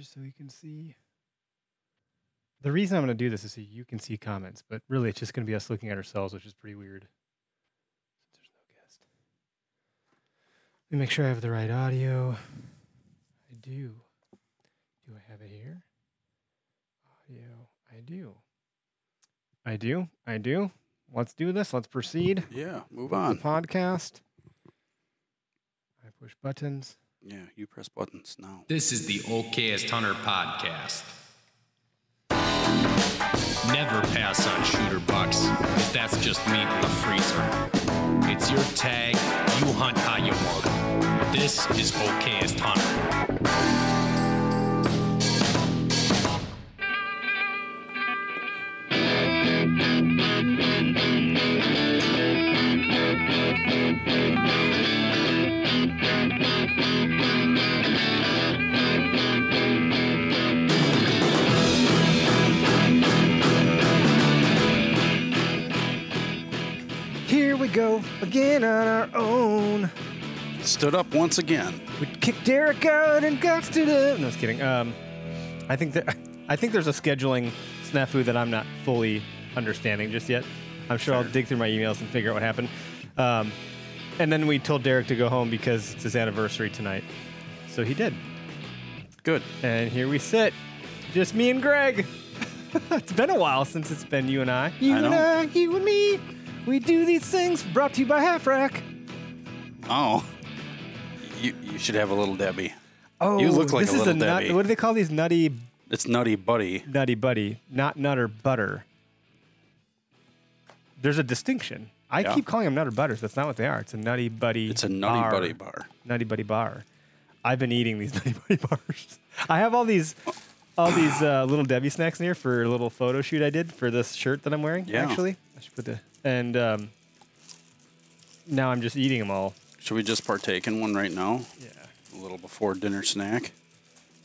just so you can see. The reason I'm going to do this is so you can see comments, but really it's just going to be us looking at ourselves, which is pretty weird. Since there's no guest. Let me make sure I have the right audio. I do. Do I have it here? Audio. I do. I do. I do. Let's do this. Let's proceed. Yeah, move The on. podcast. I push buttons. Yeah, you press buttons now. This is the Okayest Hunter podcast. Never pass on shooter bucks, 'cause that's just meat in the freezer. It's your tag, you hunt how you want. This is Okayest Hunter. Here we go again on our own. Stood up once again. We kicked Derek out and got to the. No, just kidding. Um, I think that I think there's a scheduling snafu that I'm not fully understanding just yet. I'm sure I'll dig through my emails and figure out what happened. Um, and then we told Derek to go home because it's his anniversary tonight. So he did. Good. And here we sit, just me and Greg. it's been a while since it's been you and I. You I and know. I, you and me. We do these things brought to you by Half Rack. Oh, you you should have a little Debbie. Oh, You look like this a is little nut. Debbie. What do they call these nutty It's Nutty Buddy. nutty buddy, not nutter butter. There's a distinction. I Yeah. keep calling them nutter butters. That's not what they are. It's a nutty buddy. It's a Nutty bar. Buddy bar. Nutty buddy bar. I've been eating these nutty buddy bars. I have all these, all these uh, little Debbie snacks in here for a little photo shoot I did for this shirt that I'm wearing. Yeah. Actually, I should put the and um, now I'm just eating them all. Should we just partake in one right now? Yeah. A little before dinner snack.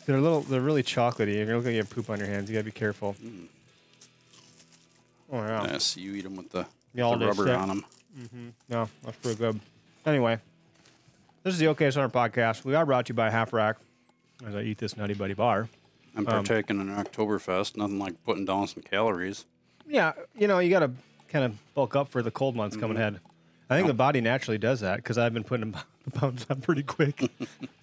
They're a little. They're really chocolatey. You're gonna look like you have poop on your hands. You gotta be careful. Oh yeah. Yes, you eat them with The all the rubber on them. No, that's pretty good. Anyway, this is the Okayest Hunter podcast. We are brought to you by Half Rack. As I eat this Nutty Buddy bar. I'm Um, partaking in an Oktoberfest. Nothing like putting down some calories. Yeah, you know you got to kind of bulk up for the cold months coming ahead. I think the body naturally does that because I've been putting the pounds on pretty quick.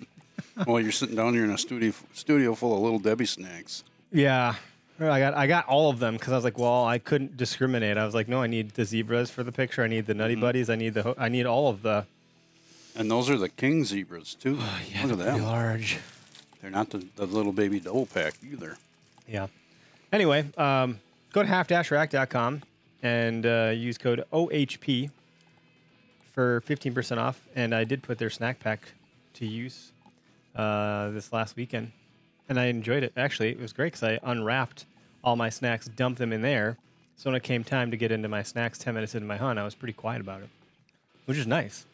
well, you're sitting down here in a studio studio full of little Debbie snacks. yeah, I got I got all of them because I was like, well, I couldn't discriminate. I was like, no, I need the zebras for the picture. I need the Nutty Buddies. I need the ho- I need all of the And those are the king zebras too. Oh, Look at that. large. They're not the, the little baby double pack either. Yeah. Anyway, um, go to half-rack.com and uh, use code OHP for 15% off. And I did put their snack pack to use uh, this last weekend. And I enjoyed it. Actually, it was great because I unwrapped all my snacks, dumped them in there. So when it came time to get into my snacks 10 minutes into my hunt, I was pretty quiet about it, which is nice.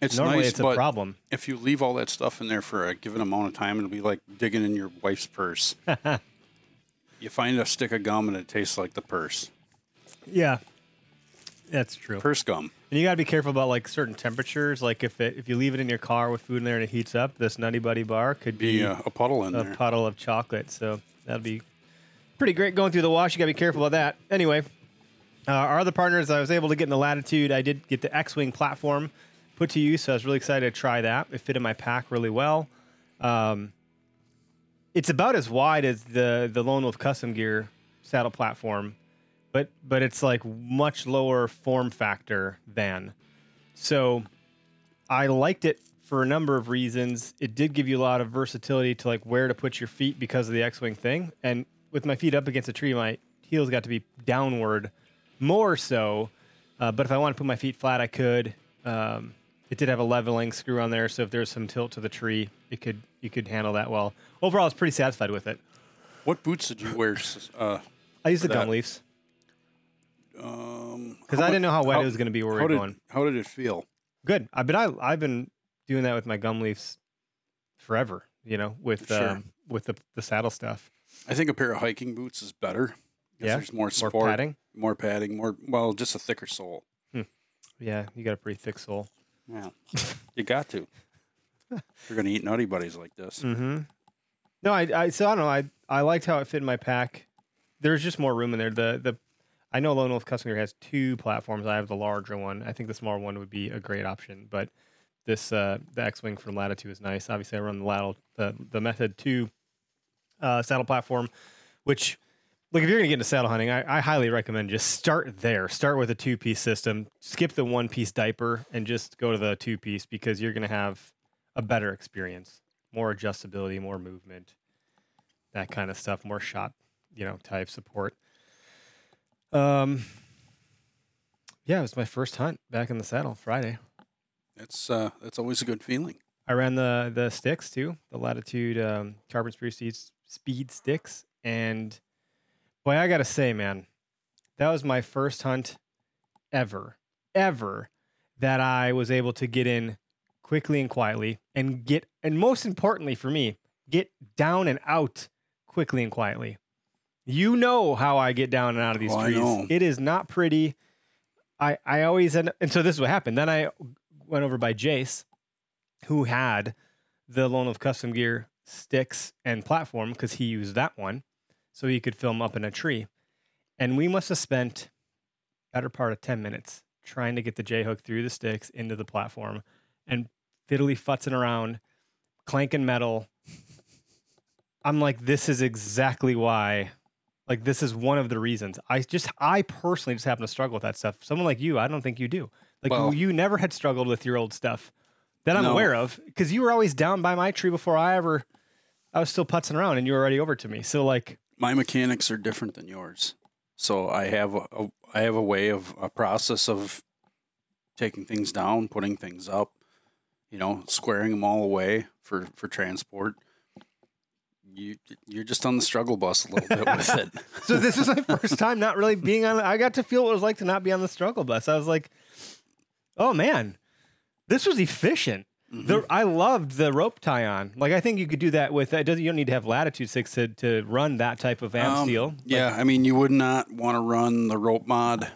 It's Normally nice, it's a problem. if you leave all that stuff in there for a given amount of time, it'll be like digging in your wife's purse. you find a stick of gum and it tastes like the purse. Yeah. That's true. Purse gum. And you got to be careful about like certain temperatures. Like if it, if you leave it in your car with food in there and it heats up, this Nutty Buddy bar could Be be uh, a puddle in there. a there. puddle of chocolate. So that'd be pretty great going through the wash. You got to be careful about that. Anyway, uh, our other partners, I was able to get in the Latitude. I did get the X-wing platform put to use, so I was really excited to try that. It fit in my pack really well. Um, it's about as wide as the the Lone Wolf Custom Gear saddle platform, but but it's like much lower form factor than. So I liked it for a number of reasons. It did give you a lot of versatility to like where to put your feet because of the X-wing thing. And with my feet up against a tree, my heels got to be downward more so. Uh, but if I want to put my feet flat, I could. Um, it did have a leveling screw on there, so if there's some tilt to the tree, it could you could handle that well. Overall, I was pretty satisfied with it. What boots did you wear? Uh, I used the that- gum leaves um, because how I didn't know how wet how- it was going to be where we were did, going. how did it feel? Good. I but I I've been doing that with my gum leaves forever. You know, with Sure. um, with the the saddle stuff. I think a pair of hiking boots is better. Yeah? There's more More support, padding. more padding, more well, just a thicker sole. Yeah, you got a pretty thick sole. Yeah, you got to. You're gonna eat nutty buddies like this. Mm-hmm. No, I, I so I don't know. I I liked how it fit in my pack. There's just more room in there. The the I know Lone Wolf Custom Gear has two platforms. I have the larger one. I think the smaller one would be a great option. But this uh, the X Wing from Latitude is nice. Obviously, I run the Lattice the the Method Two uh, saddle platform, which look if you're gonna get into saddle hunting, I, I highly recommend just start there. Start with a two piece system. Skip the one piece diaper and just go to the two piece because you're gonna have a better experience more adjustability, more movement, that kind of stuff, more shot, you know, type support. Um, yeah, it was my first hunt back in the saddle Friday. That's uh, that's always a good feeling. I ran the the sticks too, the Latitude um, carbon spruce seeds speed sticks, and boy, I gotta say, man, that was my first hunt ever, ever that I was able to get in quickly and quietly, and get, and most importantly for me, get down and out quickly and quietly. You know how I get down and out of these Oh, trees. It is not pretty. I I always end, and so this is what happened. Then I went over by Jace, who had the Lone Wolf Custom Gear sticks and platform because he used that one, so he could film up in a tree. And we must have spent better part of ten minutes trying to get the J hook through the sticks into the platform, and fiddly futzing around, clanking metal. I'm like, this is exactly why. Like this is one of the reasons. I just I personally just happen to struggle with that stuff. Someone like you, I don't think you do. Like Well- you never had struggled with your old stuff that I'm No. aware of because you were always down by my tree before I ever. I was still putzing around and you were already over to me. So like, My mechanics are different than yours, so I have a, a I have a way of a process of taking things down, putting things up, you know, squaring them all away for for transport. You you're just on the struggle bus a little bit with it. so this is my first time not really being on. I got to feel what it was like to not be on the struggle bus. I was like, oh man, this was efficient. The, I loved the rope tie on. Like I think you could do that with. It doesn't. You don't need to have latitude six to, to run that type of amp Um, steel. Yeah, I mean, you would not want to run the rope mod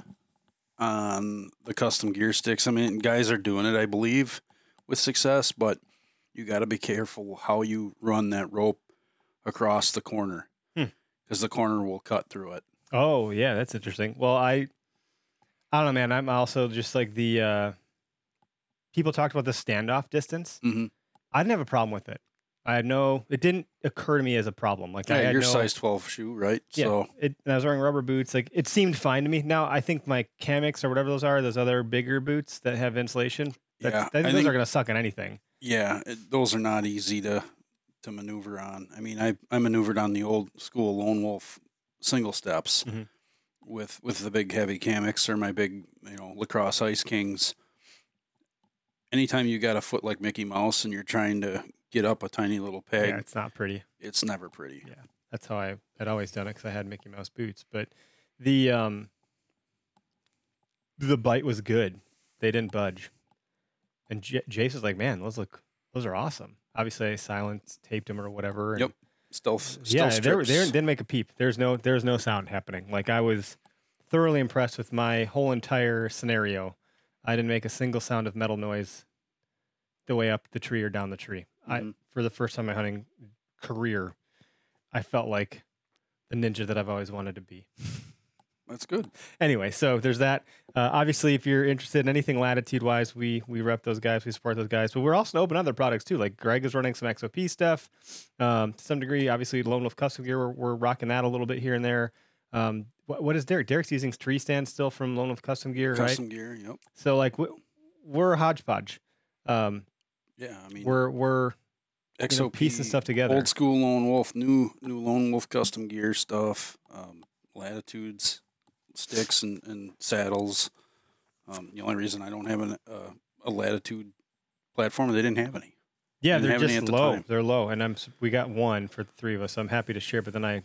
on the custom gear sticks. I mean, guys are doing it, I believe, with success, but you got to be careful how you run that rope across the corner Hmm. because the corner will cut through it. Oh yeah, that's interesting. Well, I I don't know, man. I'm also just like the uh people talked about the standoff distance. Mhm. I didn't have a problem with it. I had no. It didn't occur to me as a problem. Like I Yeah, had your no, size 12 shoe, right? Yeah, So, it, and I was wearing rubber boots. Like it seemed fine to me. Now I think my Kamiks or whatever those are, those other bigger boots that have insulation. Yeah, I those think- are going to suck on anything. yeah, it, those are not easy to to maneuver on. I mean, I I maneuvered on the old school Lone Wolf single steps Mhm. with with the big heavy Kamiks or my big you know lacrosse Ice Kings. Anytime you got a foot like Mickey Mouse and you're trying to get up a tiny little peg, Yeah, it's not pretty. it's never pretty. Yeah. That's how I had always done it because I had Mickey Mouse boots. But the um the bite was good. They didn't budge. And J- Jace was like, "Man, those look those are awesome." Obviously, I silence taped them or whatever. and- Yep. Stealth, yeah, they were- they didn't make a peep. There's no there's no sound happening. Like I was thoroughly impressed with my whole entire scenario. I didn't make a single sound of metal noise the way up the tree or down the tree. I Mhm. for the first time in my hunting career, I felt like the ninja that I've always wanted to be. That's good. Anyway, so there's that. Uh, obviously, if you're interested in anything latitude wise, we we rep those guys, we support those guys, but we're also open other products too. Like Greg is running some XOP stuff um, to some degree. Obviously, Lone Wolf Custom Gear, we're, we're rocking that a little bit here and there. Um, what, what is Derek? Derek's using tree stands still from Lone Wolf Custom Gear, right? Custom gear. Yep. So like we, we're a hodgepodge. Um, Yeah, I mean, we're we're you know, XOP, piecing stuff together. Old school lone wolf, new new lone wolf custom gear stuff, um, latitudes, sticks and, and saddles. Um, the only reason I don't have an, uh, a latitude platform, they didn't have any. Yeah, they're just the low. time. They're low, and I'm we got one for the three of us. So I'm happy to share. But then I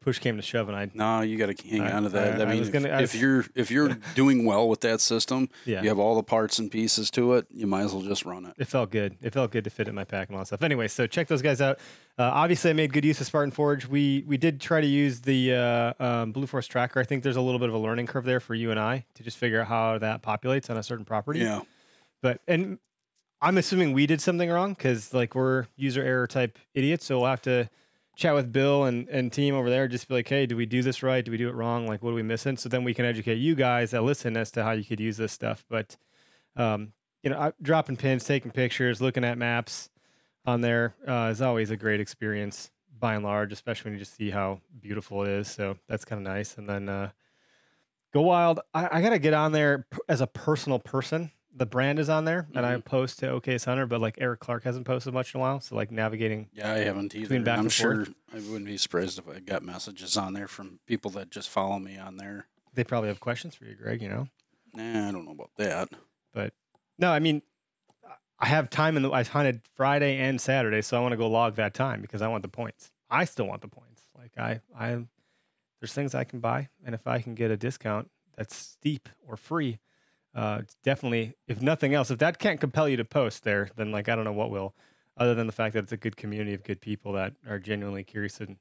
push came to shove, and I No, you got to hang I- on to that. I- I, I mean, was if, gonna- I if you're if you're doing well with that system, yeah. you have all the parts and pieces to it. You might as well just run it. It felt good. It felt good to fit in my pack and all that stuff. Anyway, so check those guys out. Uh, obviously, I made good use of Spartan Forge. We we did try to use the uh, um, Blue Force Tracker. I think there's a little bit of a learning curve there for you and I to just figure out how that populates on a certain property. Yeah, But and I'm assuming we did something wrong because like we're user error type idiots. So we'll have to chat with Bill and, and team over there. Just be like, hey, do we do this right? Do we do it wrong? Like, what are we missing? So then we can educate you guys that listen as to how you could use this stuff. But um, you know, I, dropping pins, taking pictures, looking at maps on there uh, is always a great experience by and large, especially when you just see how beautiful it is. So that's kind of nice. And then uh, Go Wild, I, I got to get on there as a personal person. The brand is on there, and I mm-hmm. post to Okayest Hunter, but like Eric Clark hasn't posted much in a while. So like navigating, yeah, I haven't either. Back I'm and sure forth. I wouldn't be surprised if I got messages on there from people that just follow me on there. they probably have questions for you, Greg. You know, Nah, I don't know about that. but no, I mean, I have time in the. I hunted Friday and Saturday, so I want to go log that time because I want the points. I still want the points. Like I, I, there's things I can buy, and if I can get a discount that's steep or free, uh, definitely. If nothing else, if that can't compel you to post there, then like I don't know what will, other than the fact that it's a good community of good people that are genuinely curious and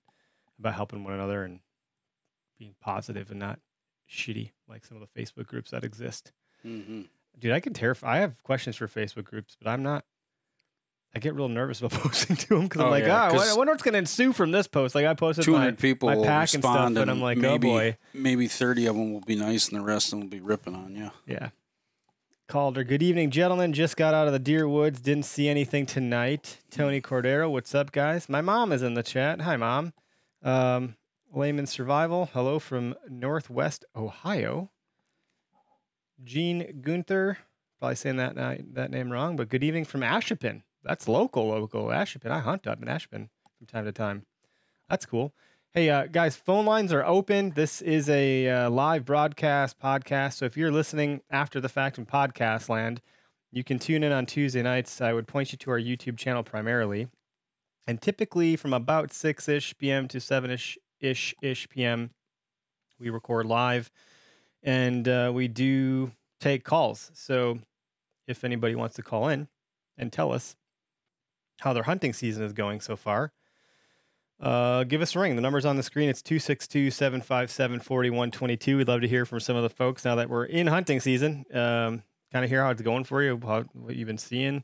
about helping one another and being positive and not shitty like some of the Facebook groups that exist. hmm Dude, I can terrify. I have questions for Facebook groups, but I'm not. I get real nervous about posting to them because I'm Oh, like, yeah, ah, I wonder what's going to ensue from this post. Like I posted Two my, people my pack and stuff, respond, and I'm like, oh, maybe boy. maybe thirty of them will be nice, and the rest of them will be ripping on you. yeah. Calder, good evening, gentlemen. Just got out of the deer woods. Didn't see anything tonight. Tony Cordero, what's up, guys? My mom is in the chat. Hi, mom. Um, Layman Survival, hello from Northwest Ohio. Gene Gunther, probably saying that that name wrong, but good evening from Ashippun. That's local, local Ashippun. I hunt up in Ashippun from time to time. That's cool. Hey, uh, guys, phone lines are open. This is a uh, live broadcast podcast. So if you're listening after the fact in podcast land, you can tune in on Tuesday nights. I would point you to our YouTube channel primarily. And typically from about 6 ish p.m. to 7 ish ish ish p.m., we record live and uh, we do take calls. So if anybody wants to call in and tell us how their hunting season is going so far, uh, give us a ring. The number's on the screen. It's 262 757 4122. We'd love to hear from some of the folks now that we're in hunting season. Um, kind of hear how it's going for you, how, what you've been seeing.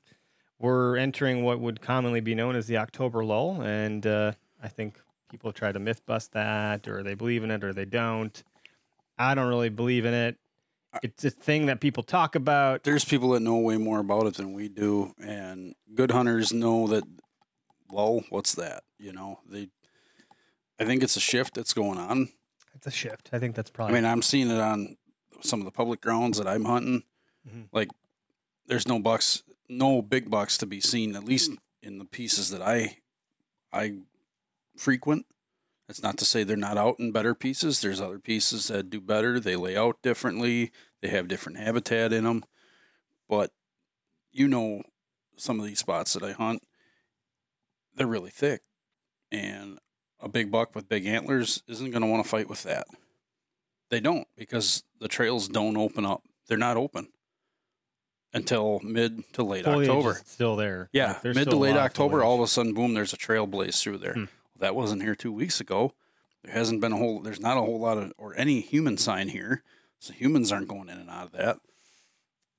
We're entering what would commonly be known as the October lull. And uh, I think people try to myth bust that, or they believe in it, or they don't. I don't really believe in it. It's a thing that people talk about. There's people that know way more about it than we do, and good hunters know that. Well, what's that? You know, they. I think it's a shift that's going on. It's a shift. I think that's probably. I mean, I'm seeing it on some of the public grounds that I'm hunting. Mhm. Like, there's no bucks, no big bucks to be seen. At least in the pieces that I, I frequent. That's not to say they're not out in better pieces. There's other pieces that do better. They lay out differently. They have different habitat in them. But you know, some of these spots that I hunt, they're really thick, and a big buck with big antlers isn't going to want to fight with that. They don't because the trails don't open up. They're not open until mid to late foliage October. still there. Yeah, Like, mid to late October, foliage. all of a sudden, boom, there's a trail blaze through there. Hmm. That wasn't here two weeks ago. There hasn't been a whole. There's not a whole lot of or any human sign here, so humans aren't going in and out of that.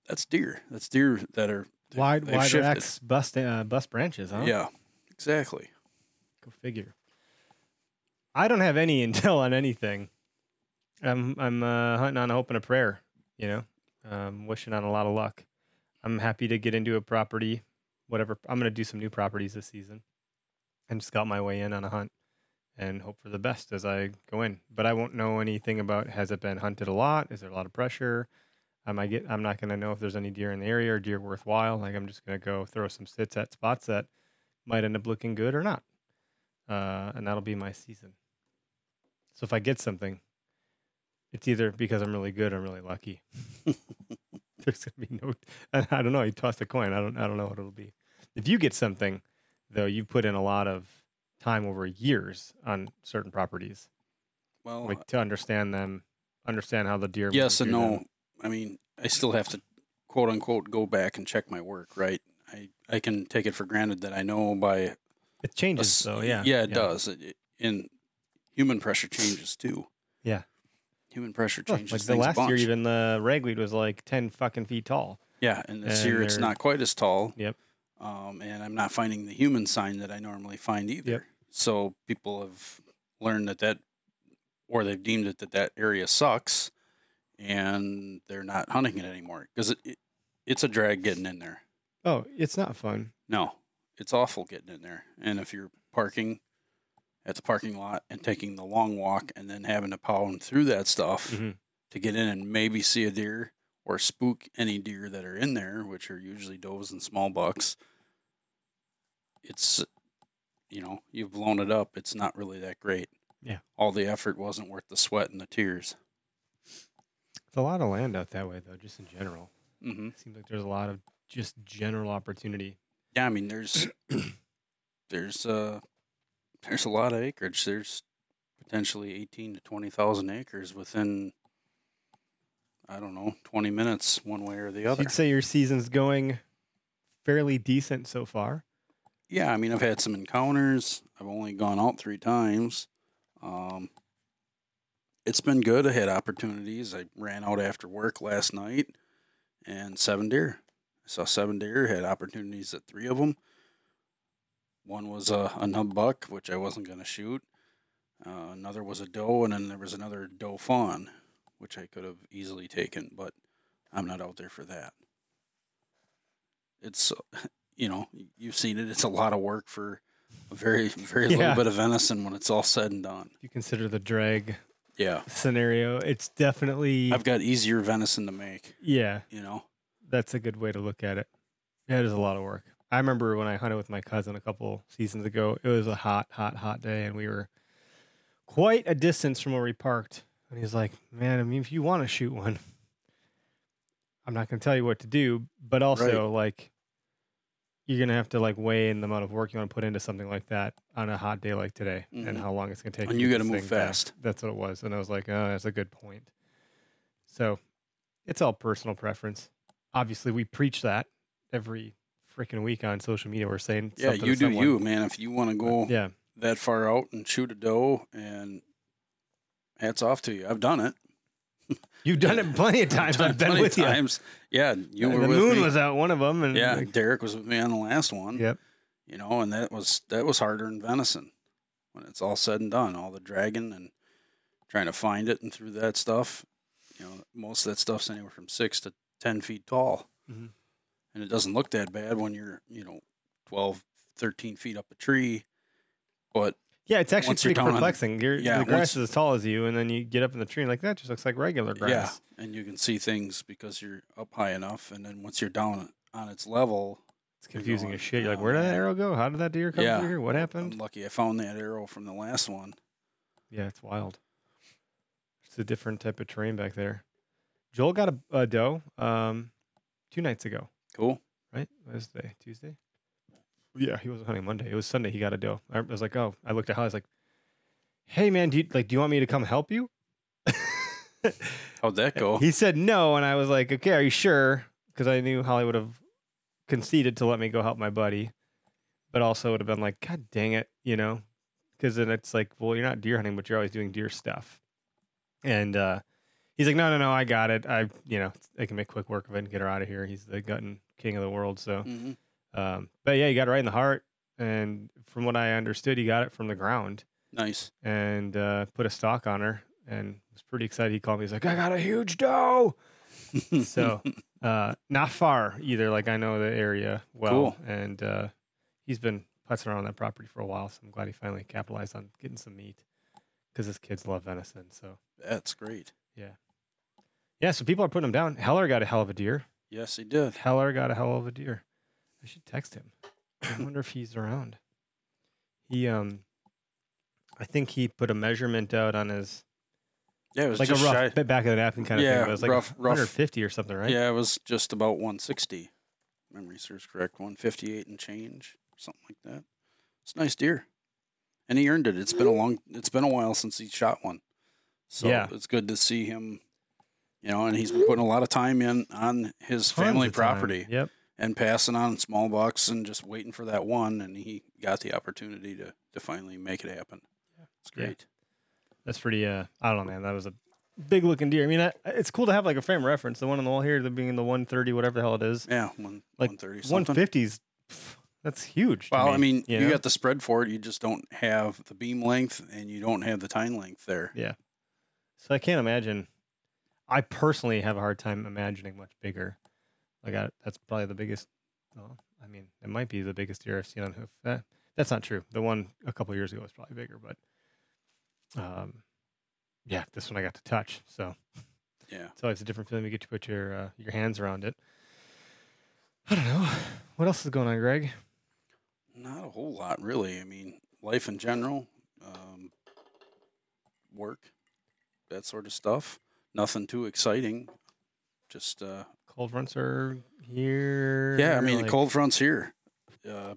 That's deer. That's deer that are wide wider shifted. X bust uh, bust branches, huh? Yeah, exactly. Go figure. I don't have any intel on anything. I'm I'm uh, hunting on a hope and a prayer. You know, um, wishing on a lot of luck. I'm happy to get into a property, whatever. I'm gonna do some new properties this season, and just scout my way in on a hunt, and hope for the best as I go in. But I won't know anything about has it been hunted a lot? Is there a lot of pressure? I might get. I'm not gonna know if there's any deer in the area or deer worthwhile. Like I'm just gonna go throw some sits at spots that might end up looking good or not, uh, and that'll be my season. So if I get something, it's either because I'm really good or I'm really lucky. There's gonna be no. I don't know. You toss a coin. I don't. I don't know what it'll be. If you get something, though, you put in a lot of time over years on certain properties, Well, like to understand them, understand how the deer. yes and through them. no. I mean, I still have to quote unquote go back and check my work, right? I I can take it for granted that I know by It changes, so. Yeah. yeah, it does. It, it- and human pressure changes too. Yeah. human pressure changes. like the things a last year, bunch. even the ragweed was like ten fucking feet tall. Yeah, and this and year it's they're- not quite as tall. Yep. Um, and I'm not finding the human sign that I normally find either. Yep. So people have learned that that, or they've deemed it that that area sucks, and they're not hunting it anymore because it, it it's a drag getting in there. Oh, it's not fun. No, it's awful getting in there. And if you're parking at the parking lot and taking the long walk and then having to pound through that stuff Mhm. to get in and maybe see a deer or spook any deer that are in there, which are usually does and small bucks, it's, you know, you've blown it up. It's not really that great. Yeah. All the effort wasn't worth the sweat and the tears. It's a lot of land out that way, though, just in general. hmm It seems like there's a lot of just general opportunity. Yeah, I mean, there's there's uh there's a lot of acreage. There's potentially eighteen to twenty thousand acres within I don't know twenty minutes, one way or the other. You'd say your season's going fairly decent so far. Yeah, I mean, I've had some encounters. I've only gone out three times. Um, it's been good. I had opportunities. I ran out after work last night and seven deer. I saw seven deer, had opportunities at three of them. One was a, a nub buck, which I wasn't going to shoot. Uh, another was a doe, and then there was another doe fawn, which I could have easily taken, but I'm not out there for that. It's you know, you've seen it. It's a lot of work for a very, very Yeah. little bit of venison when it's all said and done. If you consider the drag Yeah. scenario, it's definitely I've got easier venison to make, yeah. you know? That's a good way to look at it. Yeah, it is a lot of work. I remember when I hunted with my cousin a couple seasons ago. It was a hot, hot, hot day, and we were quite a distance from where we parked. And he's like, "Man, I mean, if you want to shoot one, I'm not going to tell you what to do, but also like." You're gonna have to like weigh in the amount of work you want to put into something like that on a hot day like today, and Mhm. how long it's gonna take. And to you get gotta move thing back. fast. That's what it was, and I was like, "Oh, that's a good point." So, it's all personal preference. Obviously, we preach that every freaking week on social media. We're saying, Yeah, you do someone. you, man. If you want to go Yeah, that far out and shoot a doe, and hats off to you. I've done it. you've done it plenty of times. done I've it been with of you. Yeah, you Uh, were the with moon me. was out one of them, and yeah, like, Derek was with me on the last one. yep. you know, and that was that was harder than venison when it's all said and done. All the dragging and trying to find it and through that stuff. You know, most of that stuff's anywhere from six to ten feet tall, Mhm. and it doesn't look that bad when you're you know 12, 13 feet up a tree. But Yeah, it's actually pretty on- perplexing. You're, yeah, the grass once- is as tall as you, and then you get up in the tree, and like that just looks like regular grass. yeah, and you can see things because you're up high enough, and then once you're down on its level, It's confusing going, as shit. You're like, "Oh, where did that arrow go? How did that deer come Yeah. through here? What happened? I'm happened? lucky I found that arrow from the last one. Yeah, it's wild. It's a different type of terrain back there. Joel got a, a doe um, two nights ago, Cool. right? Wednesday, Tuesday. Yeah, he wasn't hunting Monday. It was Sunday. He got a doe. I was like, oh, I looked at how I was like, hey man, do you like? Do you want me to come help you? How'd that go? He said no, and I was like, okay, are you sure? Because I knew Holly would have conceded to let me go help my buddy, but also would have been like, God dang it, you know? Because then it's like, well, you're not deer hunting, but you're always doing deer stuff. And uh, he's like, no, no, no, I got it. I, you know, I can make quick work of it and get her out of here. He's the gutting king of the world. So, hmm um, but yeah, he got it right in the heart. And from what I understood, he got it from the ground Nice. and uh, put a stock on her and was pretty excited. He called me. He's like, I got a huge doe. so uh, not far either. Like I know the area well, Cool. and uh, he's been putzing around that property for a while. So I'm glad he finally capitalized on getting some meat because his kids love venison. So That's great. Yeah, so people are putting him down. Heller got a hell of a deer. Yes, he did. Heller got a hell of a deer. I should text him. I wonder if he's around. He um I think he put a measurement out on his Yeah, it was like a rough shy. bit back of the napkin kind of Yeah, thing. It was like rough- rough. 150 or something, right? Yeah, it was just about 160. Memory serves correct. 158 and change, something like that. It's a nice deer, and he earned it. It's been a long. It's been a while since he shot one, so Yeah. it's good to see him. You know, and he's been putting a lot of time in on his family of time. property Yep. and passing on small bucks and just waiting for that one, and he got the opportunity to to finally make it happen. It's Yeah. great. That's pretty. Uh, I don't know, man. That was a big looking deer. I mean, I, it's cool to have like a frame reference. The one on the wall here, the being the 130, whatever the hell it is. Yeah, one Like, 130 something. 150s. That's huge. Well, I mean, you, know? got the spread for it. You just don't have the beam length and you don't have the tine length there. Yeah. So I can't imagine. I personally have a hard time imagining much bigger. Like I, that's probably the biggest. Well, I mean, it might be the biggest deer I've seen on hoof. That, that's not true. The one a couple years ago was probably bigger, but um, yeah, this one I got to touch. So Yeah. it's always a different feeling. You get to put your uh, your hands around it. I don't know. What else is going on, Greg? Not a whole lot, really. I mean, life in general, um, work, that sort of stuff. Nothing too exciting. Just, uh, Cold fronts are here. yeah, I mean, like- the cold front's here. Uh,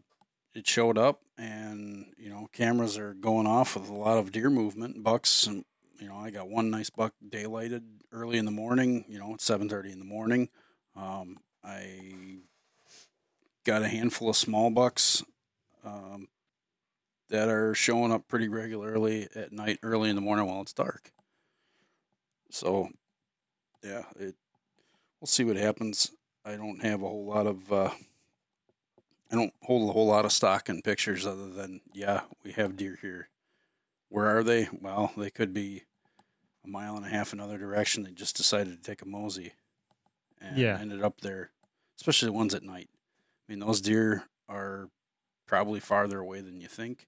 it showed up, and, you know, cameras are going off with a lot of deer movement, bucks, and, you know, I got one nice buck daylighted early in the morning, you know, at 7.30 in the morning. Um, I got a handful of small bucks um, that are showing up pretty regularly at night, early in the morning while it's dark. So, yeah, it. We'll see what happens. I don't have a whole lot of. Uh, I don't hold a whole lot of stock in pictures other than yeah, we have deer here. Where are they? Well, they could be a mile and a half another direction. They just decided to take a mosey, and Yeah. ended up there. Especially the ones at night. I mean, those deer are probably farther away than you think,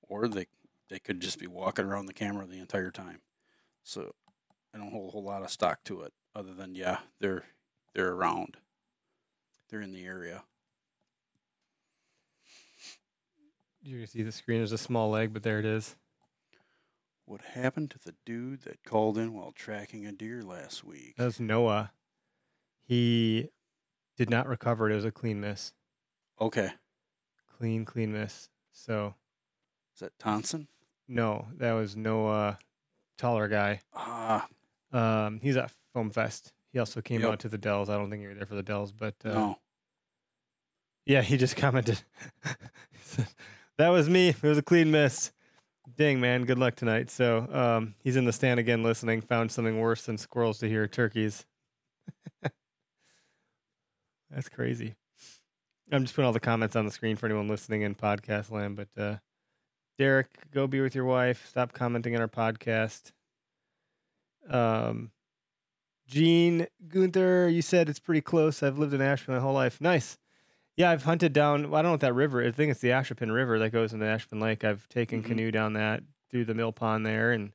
or they they could just be walking around the camera the entire time. So I don't hold a whole lot of stock to it, other than yeah, they're they're around, they're in the area. You can see the screen. There's a small leg, but there it is. What happened to the dude that called in while tracking a deer last week? That was Noah. He did not recover it. It was a clean miss. Okay, Clean, clean miss. So is that Thompson? no, that was Noah, taller guy. Ah, Um, he's at Foam Fest. He also came Yep. out to the Dells. I don't think you were there for the Dells, but uh, no. yeah, he just commented. He said, that was me. It was a clean miss. Dang man, good luck tonight. So um, he's in the stand again, listening. Found something worse than squirrels to hear turkeys. That's crazy. I'm just putting all the comments on the screen for anyone listening in podcast land. But uh, Derek, go be with your wife. Stop commenting on our podcast. Um, Gene Gunther, you said it's pretty close. I've lived in Asheville my whole life. Nice. Yeah, I've hunted down. Well, I don't know what that river. I think it's the Ashippun River that goes into Ashippun Lake. I've taken Mhm. canoe down that through the mill pond there, and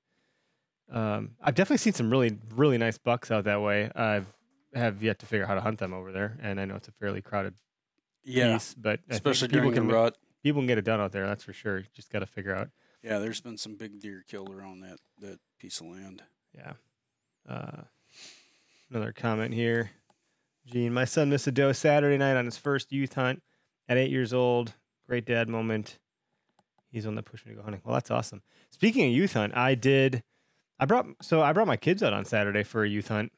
um, I've definitely seen some really, really nice bucks out that way. I've have yet to figure out how to hunt them over there, and I know it's a fairly crowded Yeah, piece, but I especially people can rut. people can get it done out there. That's for sure. Just got to figure out. Yeah, there's been some big deer killed around that that piece of land. Yeah. Uh, another comment here. Gene, my son missed a doe Saturday night on his first youth hunt at eight years old. Great dad moment. He's the one that pushed me to go hunting. Well, that's awesome. Speaking of youth hunt, I did. I brought so I brought my kids out on Saturday for a youth hunt.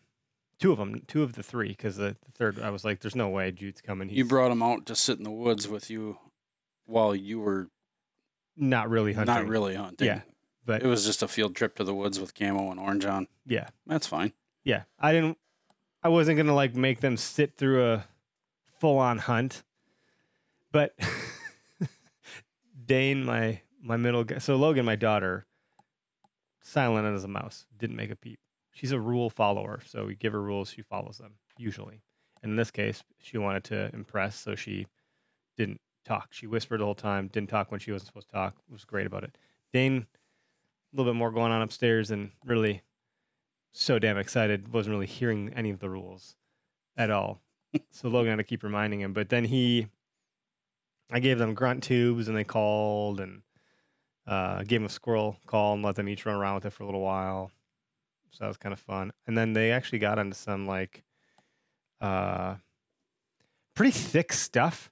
Two of them, two of the three, because the, the third, I was like, "There's no way Jude's coming." You brought him out to sit in the woods with you while you were not really hunting. not really hunting. Yeah, but It was just a field trip to the woods with camo and orange on. yeah, That's fine. Yeah, I didn't. I wasn't gonna like make them sit through a full-on hunt, but Dane, my my middle guy, so Logan, my daughter, silent as a mouse, didn't make a peep. She's a rule follower, so we give her rules, she follows them usually. And in this case, she wanted to impress, so she didn't talk. She whispered the whole time, didn't talk when she wasn't supposed to talk. Was great about it. Dane, a little bit more going on upstairs, and really so damn excited, wasn't really hearing any of the rules at all. so Logan had to keep reminding him. But then he, I gave them grunt tubes and they called and uh, gave them a squirrel call and let them each run around with it for a little while. So that was kind of fun. And then they actually got into some like uh, pretty thick stuff.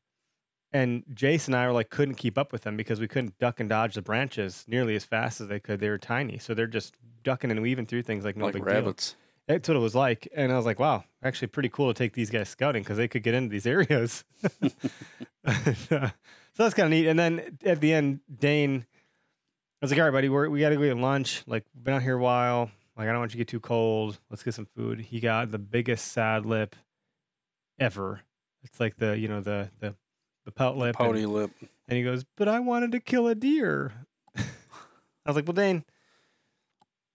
And Jace and I were like couldn't keep up with them because we couldn't duck and dodge the branches nearly as fast as they could. They were tiny, so they're just ducking and weaving through things like no like big rabbits. deal. That's what it was like, and I was like, "Wow, actually, pretty cool to take these guys scouting because they could get into these areas." so that's kind of neat. And then at the end, Dane, I was like, "All right, buddy, we're, we got to go get lunch. Like, we've been out here a while. Like, I don't want you to get too cold. Let's get some food." He got the biggest sad lip ever. It's like the you know the the the pelt lip. and- Pouty lip. and he goes, But I wanted to kill a deer. I was like, Well, Dane,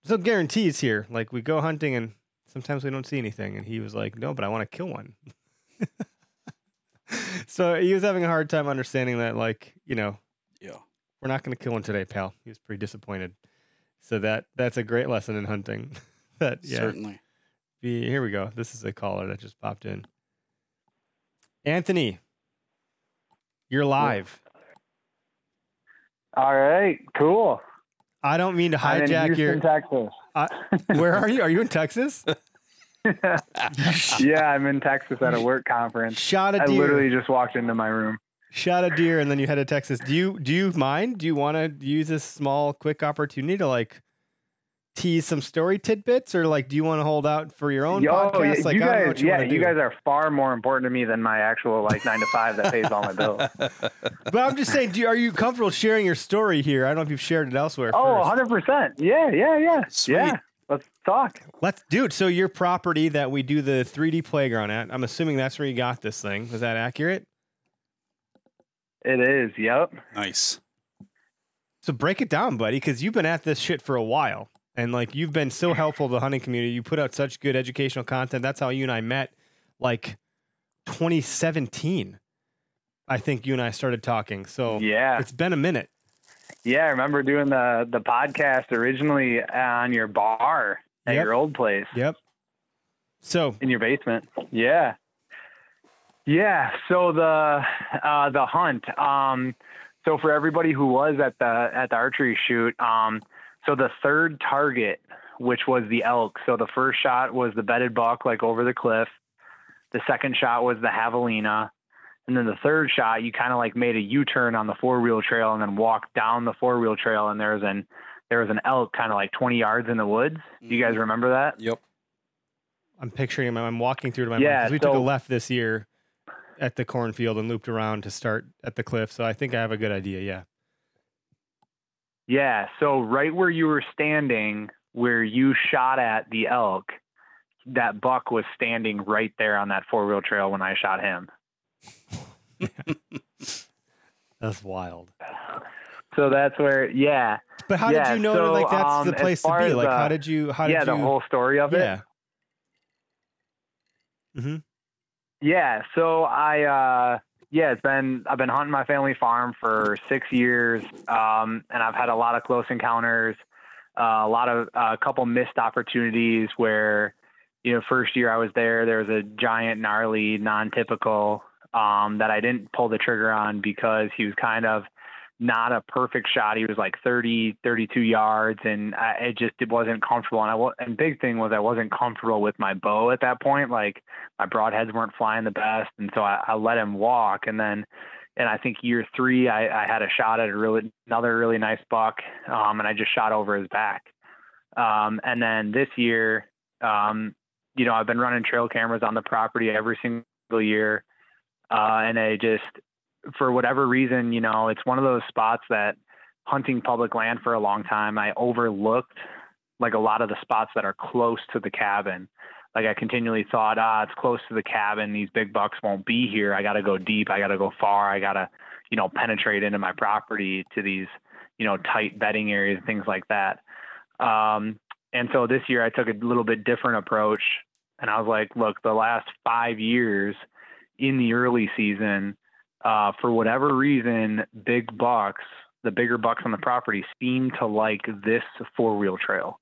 there's no guarantees here. Like, we go hunting and sometimes we don't see anything. And he was like, No, but I want to kill one. so he was having a hard time understanding that, like, you know, Yeah. we're not going to kill one today, pal. He was pretty disappointed. So that that's a great lesson in hunting. that, yeah. Certainly. Be, here we go. This is a caller that just popped in. Anthony, you're live. All right, cool. I don't mean to I'm in hijack Houston, your. Texas. Where are you? Are you in Texas? yeah, I'm in Texas at a work conference. Shot a deer. I literally just walked into my room. Shot a deer, and then you head to Texas. Do you do you mind? Do you want to use this small, quick opportunity to like tease some story tidbits, or like do you want to hold out for your own Yo, podcast? yeah, Like you I don't know guys, what you yeah, want you do. guys are far more important to me than my actual like nine to five that pays all my bills. But I'm just saying, do you, are you comfortable sharing your story here? I don't know if you've shared it elsewhere. Oh, first. 100 percent. Yeah, yeah, yeah, Sweet. yeah. Let's talk. Let's do it. So your property that we do the 3D playground at, I'm assuming that's where you got this thing. Is that accurate? It is. Yep. Nice. So break it down, buddy, because you've been at this shit for a while. And like you've been so helpful to the hunting community. You put out such good educational content. That's how you and I met like 2017. I think you and I started talking. So Yeah. it's been a minute. Yeah, I remember doing the the podcast originally on your bar at Yep. your old place Yep. So in your basement. Yeah. Yeah. So the uh, the hunt. Um, so for everybody who was at the at the archery shoot, um, so the third target, which was the elk. So the first shot was the bedded buck, like over the cliff. The second shot was the javelina. And then the third shot, you kind of like made a U-turn on the four-wheel trail and then walked down the four-wheel trail, and there was an there was an elk kind of like 20 yards in the woods. Do you guys mm-hmm. remember that? Yep. I'm picturing him. I'm walking through to my Yeah, mind 'cause we took a left this year at the cornfield and looped around to start at the cliff. So I think I have a good idea. Yeah. Yeah. So right where you were standing, where you shot at the elk, that buck was standing right there on that four wheel trail when I shot him. That's wild. So that's where, yeah, But how Yeah, did you know so, like that's um, the place to be? as, Like how uh, did you how did you? yeah, you the whole story of it. Yeah. hmm Yeah, so I uh yeah, it's been I've been hunting my family farm for six years, um, and I've had a lot of close encounters, uh, a lot of a couple missed opportunities where, you know, first year I was there, there was a giant, gnarly, non-typical um, that I didn't pull the trigger on because he was kind of not a perfect shot. He was like 30, 32 yards, and I, it just it wasn't comfortable. And I wa- and big thing was I wasn't comfortable with my bow at that point. Like my broadheads weren't flying the best, and so I, I let him walk. And then, and I think year three, I, I had a shot at a really another really nice buck, um, and I just shot over his back. Um, and then this year, um, you know, I've been running trail cameras on the property every single year, uh, and I just, for whatever reason, you know, it's one of those spots that hunting public land for a long time, I overlooked like a lot of the spots that are close to the cabin like I continually thought, ah, it's close to the cabin. These big bucks won't be here. I got to go deep. I got to go far. I got to, you know, penetrate into my property to these, you know, tight bedding areas and things like that. Um, and so this year I took a little bit different approach, and I was like, look, the last five years in the early season, uh, for whatever reason, big bucks, the bigger bucks on the property seem to like this four wheel trail.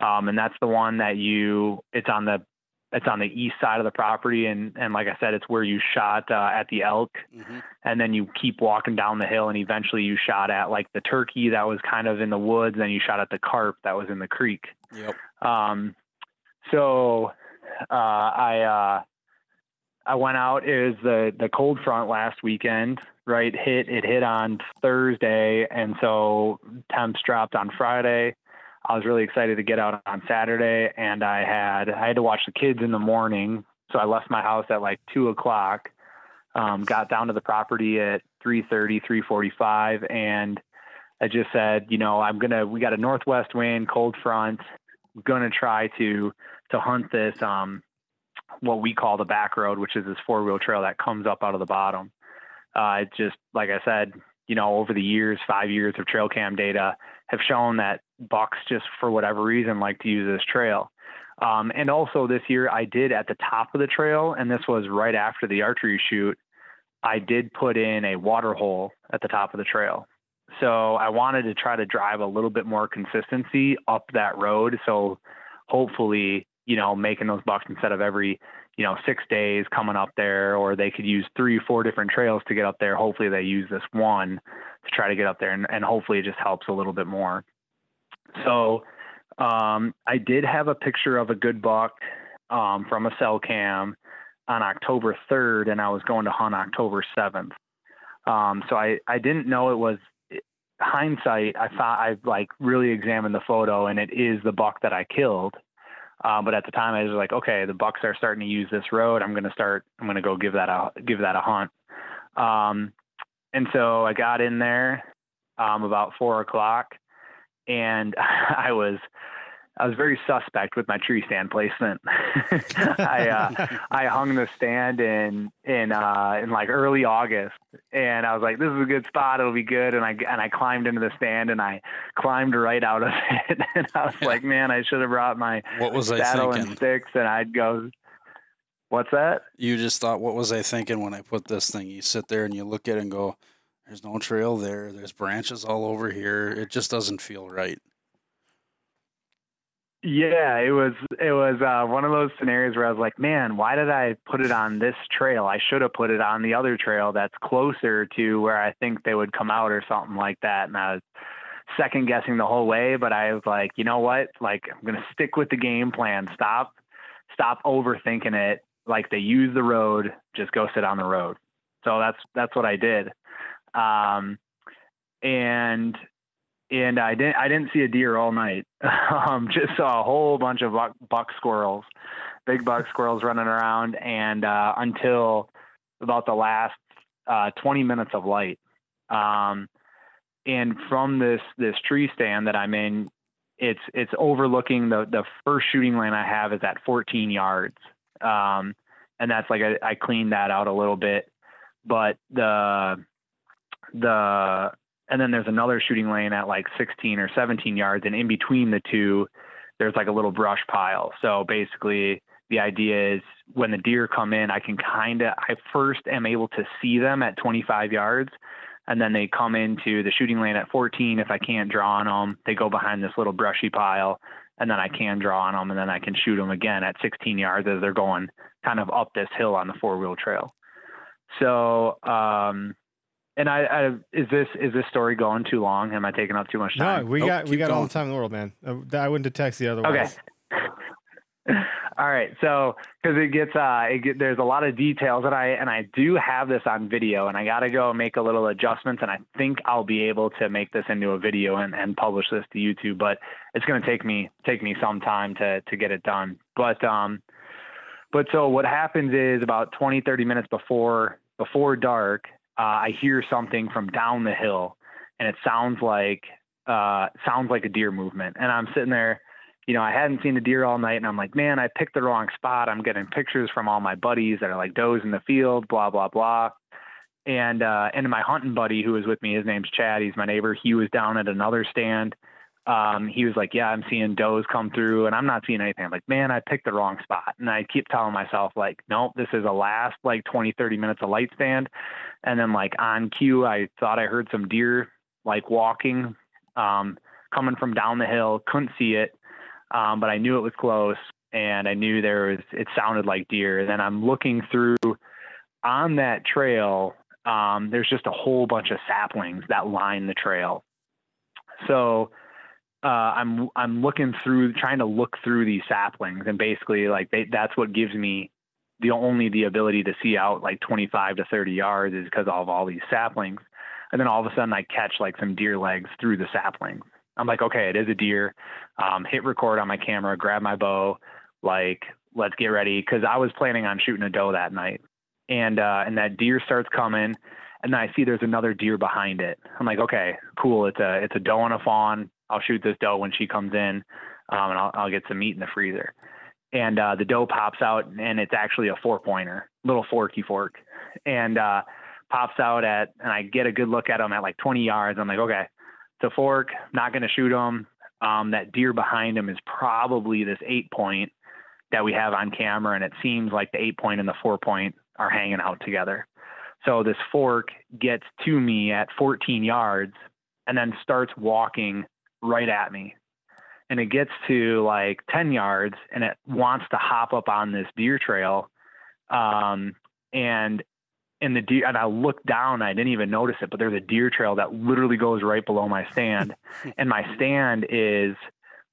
Um, and that's the one that you, it's on the, it's on the east side of the property. And, and like I said, it's where you shot uh, at the elk hmm and then you keep walking down the hill and eventually you shot at like the turkey that was kind of in the woods and you shot at the carp that was in the creek. Yep. Um, so uh, I uh, I went out. is the the cold front last weekend. Right, hit it hit on Thursday, and so temps dropped on Friday. I was really excited to get out on Saturday, and I had I had to watch the kids in the morning, so I left my house at like two o'clock. Um, got down to the property at 3:30, 3:45, and I just said, you know, I'm gonna. We got a northwest wind, cold front. I'm gonna try to to hunt this um, what we call the back road, which is this four wheel trail that comes up out of the bottom. Uh, it just like I said, you know, over the years, five years of trail cam data have shown that bucks just for whatever reason like to use this trail. Um, and also this year I did at the top of the trail, and this was right after the archery shoot. I did put in a water hole at the top of the trail. So I wanted to try to drive a little bit more consistency up that road. So hopefully, you know, making those bucks instead of every, you know, six days coming up there, or they could use three, four different trails to get up there. Hopefully they use this one to try to get up there and, and hopefully it just helps a little bit more. So um, I did have a picture of a good buck um, from a cell cam on October 3rd, and I was going to hunt October 7th. Um, so I, I didn't know it was hindsight. I thought I like really examined the photo, and it is the buck that I killed. Uh, but at the time, I was like, okay, the bucks are starting to use this road. I'm to start. I'm to go give that a give that a hunt. Um, and so I got in there um, about four o'clock, and I was I was very suspect with my tree stand placement. I uh, I hung the stand in in uh, in like early August, and I was like, "This is a good spot. It'll be good." And I and I climbed into the stand, and I climbed right out of it. and I was like, "Man, I should have brought my What was I saddle and thinking? sticks." And I'd go, "What's that?" You just thought, what was I thinking when I put this thing? You sit there and you look at it and go, there's no trail there. There's branches all over here. It just doesn't feel right. Yeah, it was it was uh, one of those scenarios where I was like, man, why did I put it on this trail? I should have put it on the other trail that's closer to where I think they would come out or something like that. And I was second guessing the whole way, but I was like, you know what? Like I'm gonna stick with the game plan. Stop stop overthinking it. Like they use the road, just go sit on the road. So that's that's what I did. Um, and and I didn't I didn't see a deer all night. um, just saw a whole bunch of buck, buck squirrels, big buck squirrels running around, and uh, until about the last uh, 20 minutes of light. Um, and from this this tree stand that I'm in, it's it's overlooking the the first shooting lane I have is at 14 yards, um, and that's like I, I cleaned that out a little bit, but the the and then there's another shooting lane at like 16 or 17 yards and in between the two there's like a little brush pile. So basically the idea is when the deer come in i can kind of i first am able to see them at 25 yards and then they come into the shooting lane at 14 if i can't draw on them they go behind this little brushy pile and then i can draw on them and then i can shoot them again at 16 yards as they're going kind of up this hill on the four wheel trail. So um and I, I is this is this story going too long? Am I taking up too much time? No, time? we Nope, got we keep got all the time in the world, man. Uh, I wouldn't have texted you Okay. all right. So because it gets uh, it get, there's a lot of details, and I and I do have this on video, and I got to go make a little adjustments, and I think I'll be able to make this into a video and, and publish this to YouTube, but it's going to take me take me some time to to get it done. But um, but so what happens is about 20 30 minutes before before dark uh, i hear something from down the hill and it sounds like uh, sounds like a deer movement. And i'm sitting there you know i hadn't seen a deer all night and i'm like man i picked the wrong spot. I'm getting pictures from all my buddies that are like does in the field blah blah blah. And uh, and my hunting buddy who was with me his name's chad. He's my neighbor. He was down at another stand um, he was like, yeah, I'm seeing does come through and I'm not seeing anything. I'm like, man, I picked the wrong spot. And I keep telling myself like, nope, this is a last like 20, 30 minutes of light stand. And then like on cue, I thought I heard some deer like walking, um, coming from down the hill, couldn't see it. um, but I knew it was close, and I knew there was. It sounded like deer. And then I'm looking through on that trail. Um, there's just a whole bunch of saplings that line the trail. So uh, I'm I'm looking through, trying to look through these saplings, and basically like they, that's what gives me the only the ability to see out like 25 to 30 yards is because of all these saplings. And then all of a sudden I catch like some deer legs through the saplings. I'm like, okay, it is a deer. Um, hit record on my camera, grab my bow, like let's get ready because I was planning on shooting a doe that night. And uh, and that deer starts coming, and I see there's another deer behind it. I'm like, okay, cool. It's a it's a doe and a fawn. I'll shoot this doe when she comes in, um, and I'll, I'll get some meat in the freezer and uh, the doe pops out, and it's actually a four pointer, little forky fork, and uh, pops out at, and I get a good look at him at like 20 yards. I'm like, okay, it's a fork, not going to shoot him. Um, that deer behind him is probably this eight point that we have on camera, and it seems like the eight point and the four point are hanging out together. So this fork gets to me at 14 yards and then starts walking right at me and it gets to like 10 yards and it wants to hop up on this deer trail. Um, and and the deer and I looked down, I didn't even notice it, but there's a deer trail that literally goes right below my stand. and my stand is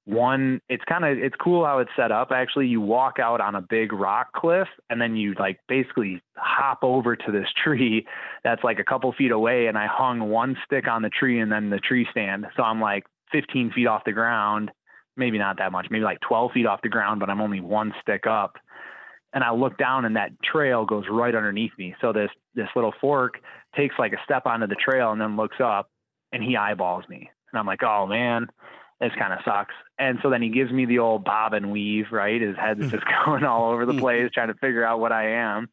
one it's kind of it's cool how it's set up actually you walk out on a big rock cliff and then you like basically hop over to this tree that's like a couple feet away and i hung one stick on the tree and then the tree stand so i'm like 15 feet off the ground maybe not that much, maybe like 12 feet off the ground, but I'm only one stick up. And I look down and that trail goes right underneath me. So this, this little fork takes like a step onto the trail and then looks up and he eyeballs me. And I'm like, oh man, this kind of sucks. And so then he gives me the old bob and weave, right? His head's just going all over the place trying to figure out what I am.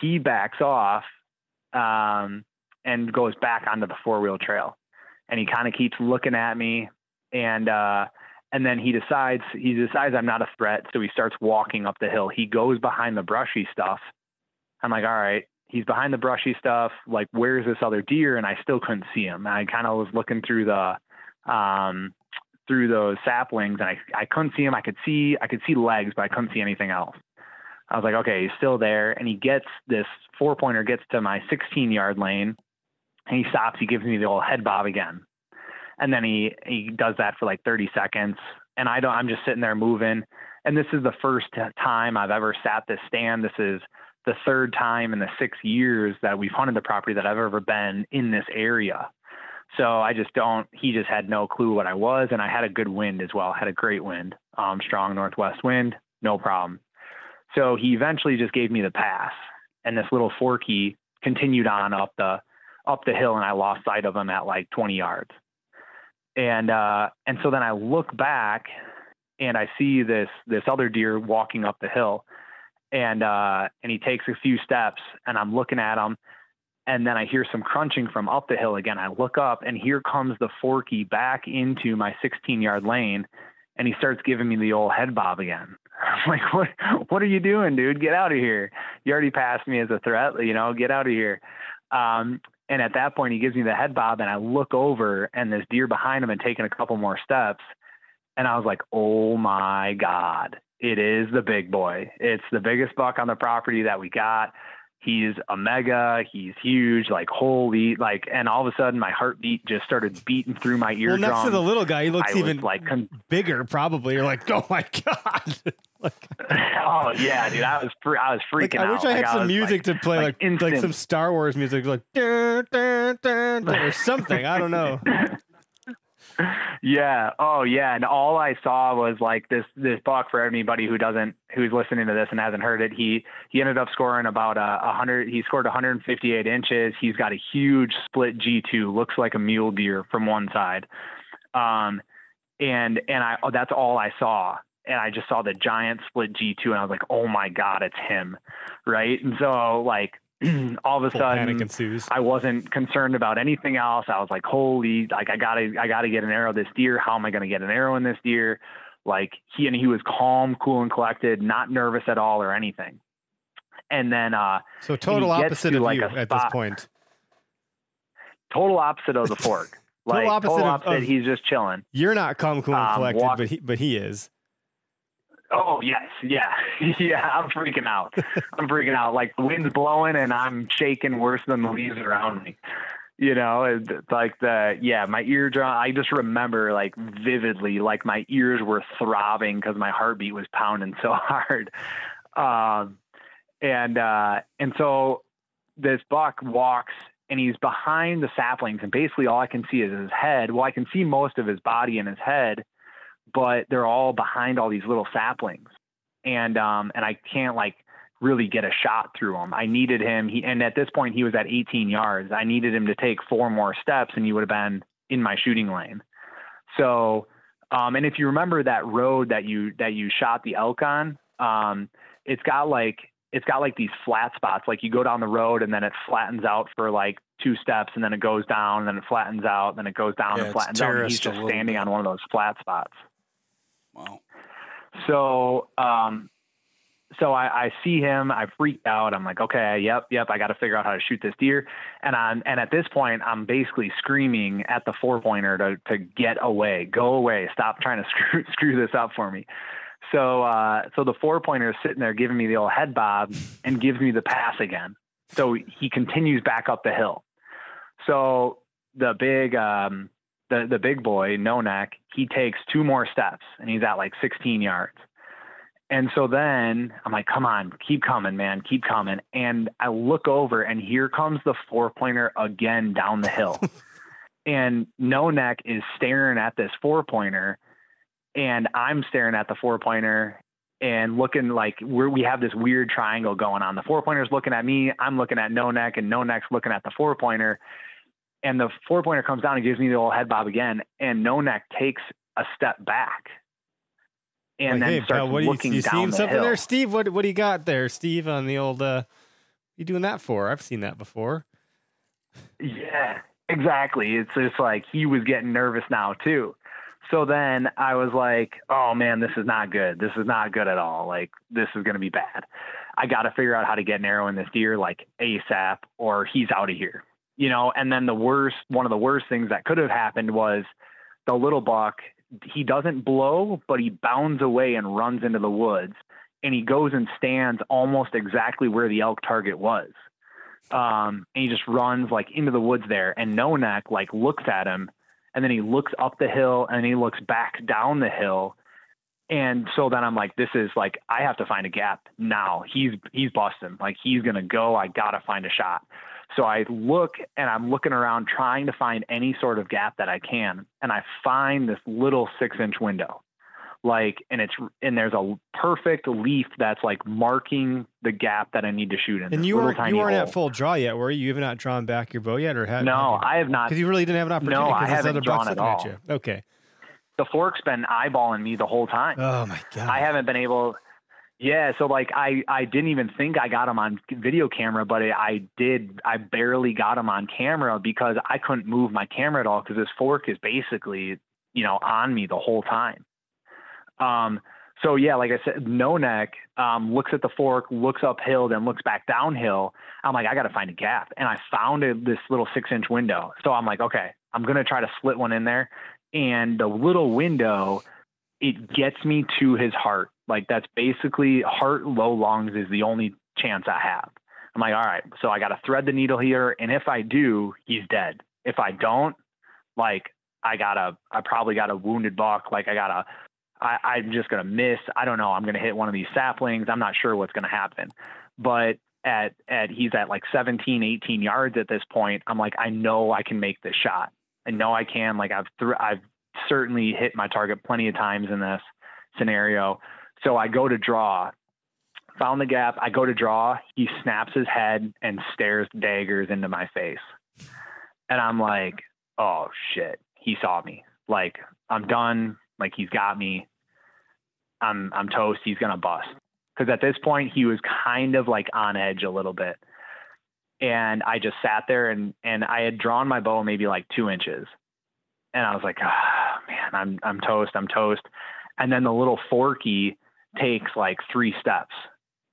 He backs off um, and goes back onto the four wheel trail. And he kind of keeps looking at me. And uh, and then he decides he decides I'm not a threat, so he starts walking up the hill. He goes behind the brushy stuff. I'm like, all right, he's behind the brushy stuff. Like, where's this other deer? And I still couldn't see him. I kind of was looking through the um, through those saplings, and I I couldn't see him. I could see I could see legs, but I couldn't see anything else. I was like, okay, he's still there, and he gets this four pointer gets to my 16 yard lane, and he stops. He gives me the old head bob again. And then he he does that for like 30 seconds. And i don't i'm just sitting there moving. And this is the first time i've ever sat this stand. This is the third time in the six years that we've hunted the property that i've ever been in this area. So i just don't he just had no clue what i was. And i had a good wind as well. Had a great wind um, strong northwest wind no problem. So he eventually just gave me the pass. And this little forky continued on up the up the hill and i lost sight of him at like 20 yards and uh, and so then I look back and I see this this other deer walking up the hill, and uh, and he takes a few steps, and I'm looking at him, and then I hear some crunching from up the hill again. I look up, and here comes the forky back into my 16 yard lane, and he starts giving me the old head bob again. I'm like, what what are you doing, dude? Get out of here! You already passed me as a threat, you know. Get out of here. Um, and at that point, he gives me the head bob, and I look over, and this deer behind him and taking a couple more steps. And I was like, oh my God, it is the big boy. It's the biggest buck on the property that we got. He's a mega. He's huge. Like holy, like, and all of a sudden my heartbeat just started beating through my eardrum. Well, next to the little guy, he looks I even like con- bigger. Probably, you're like, oh my god. Like, oh yeah, dude, I was fr- I was freaking like, I wish out. I had Like, some was, music like- to play, like like, like, some Star Wars music, like or something. I don't know. yeah. Oh, yeah. And all I saw was like this this buck for anybody who doesn't who's listening to this and hasn't heard it. He he ended up scoring about a, a hundred. He scored 158 inches. He's got a huge split G2. Looks like a mule deer from one side. Um, and and I oh, that's all I saw. And I just saw the giant split G2, and I was like, oh my god, it's him, right? And so like all of a Full sudden. I wasn't concerned about anything else. I was like, holy, like I gotta, I gotta get an arrow this deer. How am I gonna get an arrow in this deer? Like he and he was calm, cool, and collected, not nervous at all or anything. And then uh, So total opposite to, of like, you at this point. total opposite of the fork. Like opposite total opposite. of- he's just chilling. You're not calm, cool, and Um, collected, walk- but he but he is. Oh yes, yeah, yeah. I'm freaking out. I'm freaking out. Like the wind's blowing and I'm shaking worse than the leaves around me. You know, it's like the yeah, my eardrum. I just remember like vividly, like my ears were throbbing because my heartbeat was pounding so hard. Um, and uh, and so this buck walks and he's behind the saplings, and basically all I can see is his head. Well, I can see most of his body and his head but they're all behind all these little saplings and um and I can't like really get a shot through him. I needed him he and at this point he was at 18 yards. I needed him to take four more steps and he would have been in my shooting lane. So um and if you remember that road that you that you shot the elk on, um it's got like it's got like these flat spots like you go down the road and then it flattens out for like two steps and then it goes down and then it flattens out and then it goes down Yeah, and flattens out and he's just standing bit. on one of those flat spots. Wow. So, um, so I, I see him. I freaked out. I'm like, okay, yep, yep. I got to figure out how to shoot this deer. And I'm, and at this point, I'm basically screaming at the four pointer to to get away, go away, stop trying to screw screw this up for me. So, uh, so the four pointer is sitting there giving me the old head bob and gives me the pass again. So he continues back up the hill. So the big, um, the the big boy, no neck, he takes two more steps and he's at like 16 yards. And so then I'm like, come on, keep coming, man, keep coming. And I look over and here comes the four pointer again down the hill. and no neck is staring at this four pointer and I'm staring at the four pointer and looking like we're, we have this weird triangle going on. The four pointer's looking at me, I'm looking at no neck, and no neck's looking at the four pointer. And the four pointer comes down and gives me the old head bob again, and no neck takes a step back and Like, then hey, starts pal, what do you, looking you down the something hill. there, Steve? What what do you got there, Steve? On the old, uh, you doing that for? I've seen that before. Yeah, exactly. It's just like he was getting nervous now too. So then I was like, oh man, this is not good. This is not good at all. Like this is going to be bad. I got to figure out how to get narrow in this deer like ASAP or he's out of here. You know, and then the worst, one of the worst things that could have happened was the little buck, he doesn't blow, but he bounds away and runs into the woods and he goes and stands almost exactly where the elk target was um, and he just runs like into the woods there. And No Neck like looks at him, and then he looks up the hill, and he looks back down the hill. And so then I'm like, this is like I have to find a gap now. He's he's busting. Like he's gonna go. I gotta find a shot. So I look and I'm looking around trying to find any sort of gap that I can, and I find this little six inch window like and it's and there's a perfect leaf that's like marking the gap that I need to shoot in. And you weren't you weren't hole. at full draw yet, were you? You have not drawn back your bow yet, or have No, I have not. because you really didn't have an opportunity. No, I haven't other drawn at all. you. Okay. The fork's been eyeballing me the whole time. Oh my god. I haven't been able. Yeah, so like I I didn't even think I got him on video camera, but it, I did. I barely got him on camera because I couldn't move my camera at all because this fork is basically you know on me the whole time. Um. So yeah, like I said, no neck um, looks at the fork, looks uphill, then looks back downhill. I'm like, I got to find a gap, and I found a, this little six inch window. So I'm like, okay, I'm gonna try to slit one in there, and the little window, it gets me to his heart. Like that's basically heart low lungs is the only chance I have. I'm like, all right, so I got to thread the needle here, and if I do, he's dead. If I don't, like I gotta, I probably got a wounded buck. Like I gotta, I, I'm just gonna miss. I don't know. I'm gonna hit one of these saplings. I'm not sure what's gonna happen. But at at he's at like 17, 18 yards at this point. I'm like, I know I can make this shot. I know I can. Like I've thr I've certainly hit my target plenty of times in this scenario. So I go to draw, found the gap. I go to draw. He snaps his head and stares daggers into my face. And I'm like, oh shit, he saw me. Like I'm done. Like he's got me. I'm I'm toast. He's gonna bust. Because at this point he was kind of like on edge a little bit. And I just sat there and and I had drawn my bow maybe like two inches. And I was like, ah, man, I'm I'm toast. I'm toast. And then the little forky takes like three steps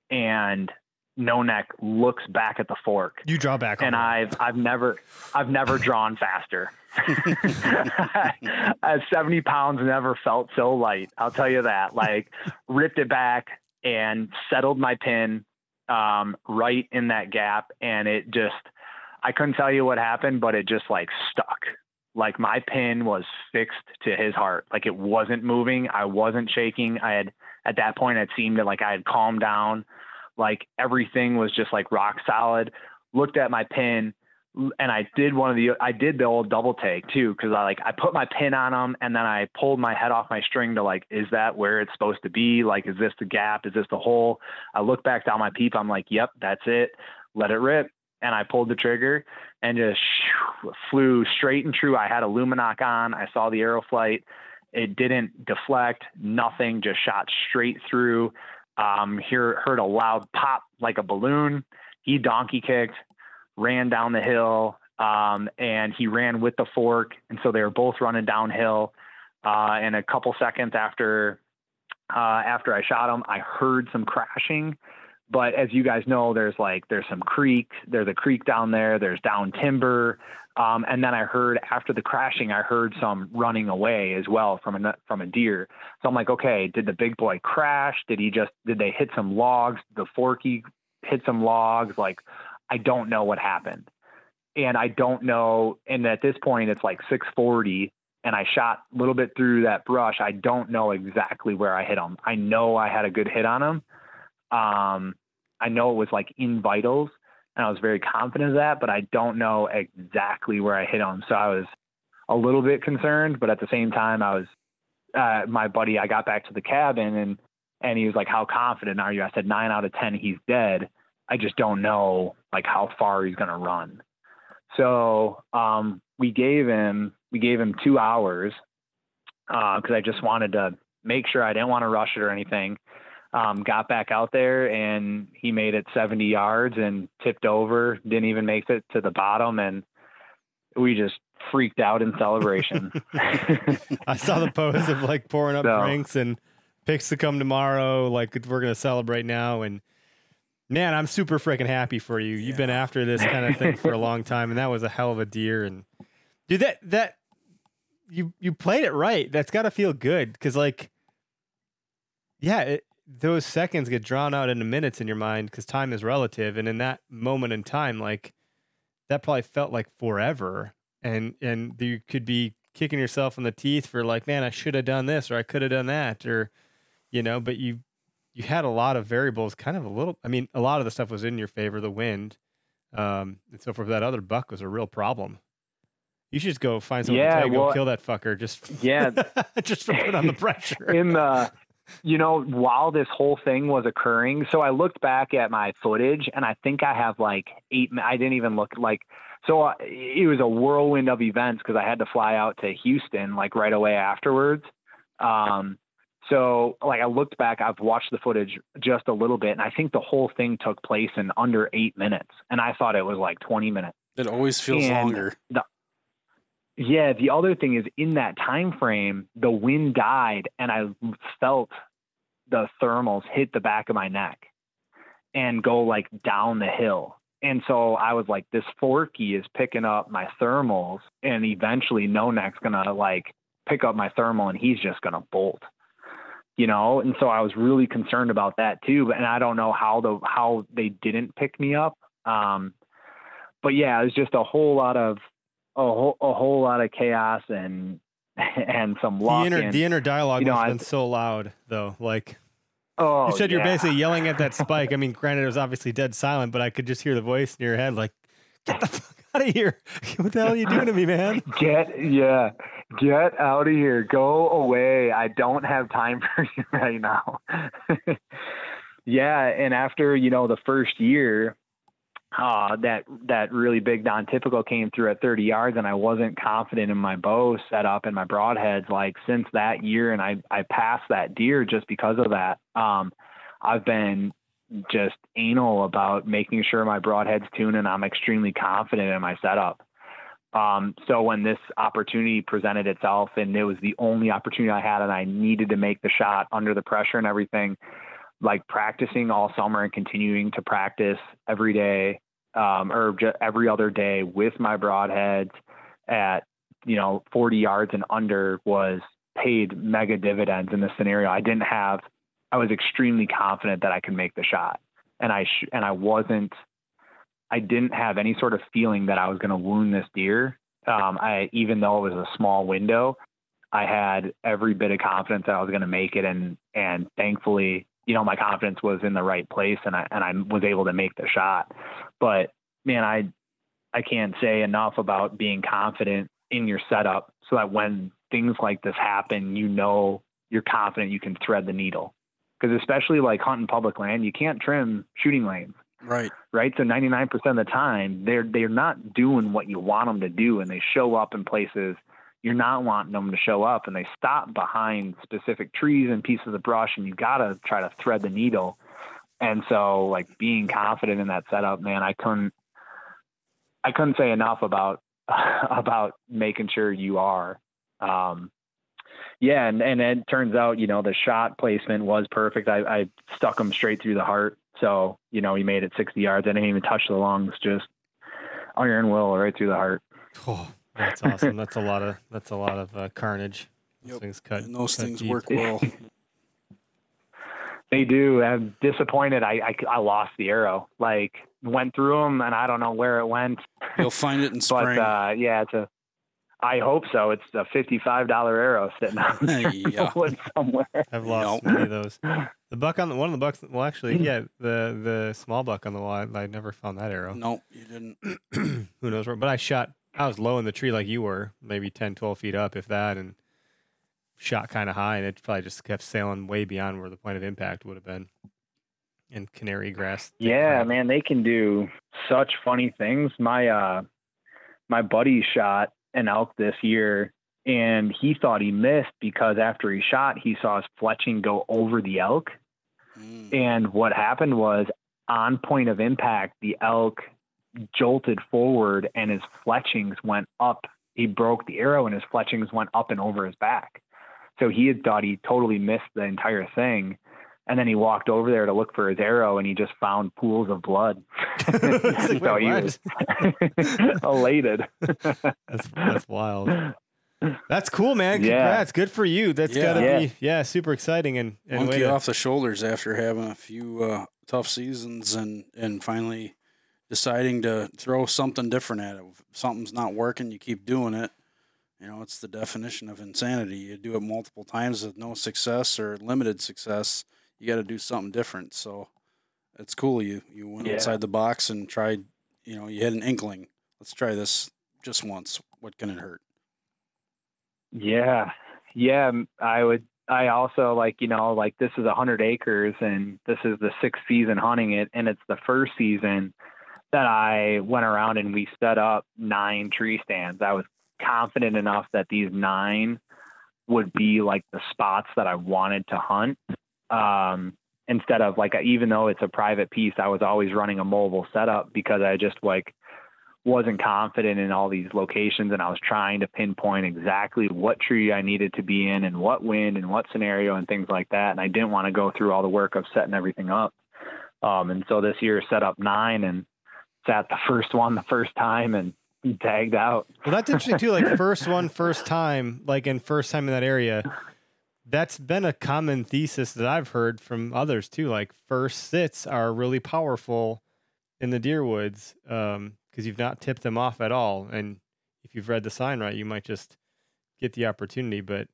and no neck looks back at the fork. You draw back, and I've I've never I've never drawn faster. At 70 pounds, never felt so light. I'll tell you that. Like ripped it back and settled my pin um, right in that gap, and it just I couldn't tell you what happened, but it just like stuck. Like my pin was fixed to his heart. Like it wasn't moving. I wasn't shaking. I had at that point it seemed like I had calmed down. Like everything was just like rock solid. Looked at my pin and I did one of the I did the old double take too because I like I put my pin on them and then I pulled my head off my string to like is that where it's supposed to be? Like is this the gap? Is this the hole? I look back down my peep I'm like yep that's it. Let it rip. And I pulled the trigger and just flew straight and true. I had a Lumenok on. I saw the arrow flight it didn't deflect nothing just shot straight through um hear heard a loud pop like a balloon he donkey kicked ran down the hill, um, and he ran with the fork, and so they were both running downhill. Uh, and a couple seconds after uh, after I shot him, I heard some crashing. But as you guys know, there's like there's some creek, there's a creek down there, there's down timber, um, and then I heard after the crashing, I heard some running away as well from a from a deer. So I'm like, okay, did the big boy crash? Did he just did they hit some logs? The forky hit some logs? Like I don't know what happened. And I don't know. And at this point, it's like 640 and I shot a little bit through that brush. I don't know exactly where I hit him. I know I had a good hit on him. Um, I know it was like in vitals and I was very confident of that, but I don't know exactly where I hit him. So I was a little bit concerned, but at the same time, I was, uh, my buddy, I got back to the cabin and, and he was like, how confident are you? I said, nine out of 10, he's dead. I just don't know like how far he's going to run. So um, we gave him we gave him two hours because uh, I just wanted to make sure I didn't want to rush it or anything. Um, got back out there and he made it 70 yards and tipped over. Didn't even make it to the bottom, and we just freaked out in celebration. I saw the post of like pouring up so, drinks and picks to come tomorrow. Like we're gonna celebrate now and Man, I'm super freaking happy for you. You've been after this kind of thing for a long time, and that was a hell of a deer. And dude, that that you you played it right. That's got to feel good because, like, yeah, it, those seconds get drawn out into minutes in your mind because time is relative, and in that moment in time, like that probably felt like forever. And and you could be kicking yourself in the teeth for like, man, I should have done this or I could have done that, or you know, but you you had a lot of variables, kind of a little. I mean, a lot of the stuff was in your favor, the wind, um, and so for that other buck was a real problem. You should just go find someone yeah, to well, go kill that fucker. Just yeah, just for put on the pressure. in the, you know, while this whole thing was occurring, so I looked back at my footage, and I think I have like eight. I didn't even look like. So uh, it was a whirlwind of events because I had to fly out to Houston like right away afterwards. Um, so, like, I looked back, I've watched the footage just a little bit, and I think the whole thing took place in under eight minutes. And I thought it was like 20 minutes. It always feels and longer. The, yeah. The other thing is, in that time frame, the wind died, and I felt the thermals hit the back of my neck and go like down the hill. And so I was like, this Forky is picking up my thermals, and eventually No Neck's gonna like pick up my thermal, and he's just gonna bolt you know and so i was really concerned about that too and i don't know how the how they didn't pick me up um but yeah it was just a whole lot of a whole, a whole lot of chaos and and some luck the inner, the inner dialogue you know, has been so loud though like oh you said yeah. you're basically yelling at that spike i mean granted it was obviously dead silent but i could just hear the voice in your head like get the fuck out of here what the hell are you doing to me man get yeah Get out of here. Go away. I don't have time for you right now. yeah. And after, you know, the first year, uh, that that really big non-typical came through at 30 yards, and I wasn't confident in my bow setup and my broadheads. Like since that year, and I I passed that deer just because of that. Um, I've been just anal about making sure my broadhead's tuned, and I'm extremely confident in my setup. Um, so when this opportunity presented itself and it was the only opportunity I had and I needed to make the shot under the pressure and everything, like practicing all summer and continuing to practice every day um, or ju- every other day with my broadheads at you know 40 yards and under was paid mega dividends in this scenario. I didn't have I was extremely confident that I could make the shot, and I sh- and I wasn't. I didn't have any sort of feeling that I was going to wound this deer. Um, I even though it was a small window, I had every bit of confidence that I was going to make it, and and thankfully, you know, my confidence was in the right place, and I and I was able to make the shot. But man, I I can't say enough about being confident in your setup, so that when things like this happen, you know you're confident you can thread the needle because especially like hunting public land, you can't trim shooting lanes. Right. Right. So 99% of the time, they're they're not doing what you want them to do, and they show up in places you're not wanting them to show up, and they stop behind specific trees and pieces of brush, and you gotta try to thread the needle. And so, like being confident in that setup, man, I couldn't I couldn't say enough about about making sure you are. Um, yeah, and and it turns out, you know, the shot placement was perfect. I, I stuck him straight through the heart. So, you know, he made it 60 yards. I didn't even touch the lungs, just iron will right through the heart. Oh, that's awesome. that's a lot of that's a lot of uh, carnage. Those Yep. things cut. And those cut things deep. work well. They do. I'm disappointed. I, I, I lost the arrow. Like went through them, and I don't know where it went. You'll find it in But spring. uh, yeah, it's a. I hope so. It's a fifty-five dollar arrow sitting out Yeah. wood somewhere. I've lost Nope. many of those. The buck on the one of the bucks. Well, actually, yeah, the the small buck on the wall. I never found that arrow. nope, you didn't. Who knows where? But I shot. I was low in the tree like you were, maybe 10, 12 feet up, if that, and shot kind of high, and it probably just kept sailing way beyond where the point of impact would have been. In canary grass. Yeah, crap. man, they can do such funny things. My uh my buddy shot an elk this year and he thought he missed because after he shot he saw his fletching go over the elk. Mm. And what happened was on point of impact, the elk jolted forward and his fletchings went up. He broke the arrow and his fletchings went up and over his back. So he had thought he totally missed the entire thing. And then he walked over there to look for his arrow and he just found pools of blood. It's like, so wait, he what? was elated. That's that's wild. That's cool, man. Yeah. Congrats. Good for you. That's Yeah. gotta Yeah. be yeah, super exciting and, and Monkey to- off the shoulders after having a few uh, tough seasons and and finally deciding to throw something different at it. If something's not working, you keep doing it. You know, it's the definition of insanity. You do it multiple times with no success or limited success. You got to do something different. So it's cool. You you went Yeah. outside the box and tried. You know, you had an inkling. Let's try this just once. What can it hurt? Yeah. Yeah. I would, I also like, you know, like this is a hundred acres and this is the sixth season hunting it. And it's the first season that I went around and we set up nine tree stands. I was confident enough that these nine would be like the spots that I wanted to hunt. Um, instead of like, even though it's a private piece, I was always running a mobile setup because I just like wasn't confident in all these locations and I was trying to pinpoint exactly what tree I needed to be in and what wind and what scenario and things like that. And I didn't want to go through all the work of setting everything up. Um, and so this year set up nine and sat the first one the first time and tagged out. Well, that's interesting too. Like first one, first time, like in first time in that area. That's been a common thesis that I've heard from others too. Like first sits are really powerful in the deer woods because you've not tipped them off at all, and if you've read the sign right, you might just get the opportunity. But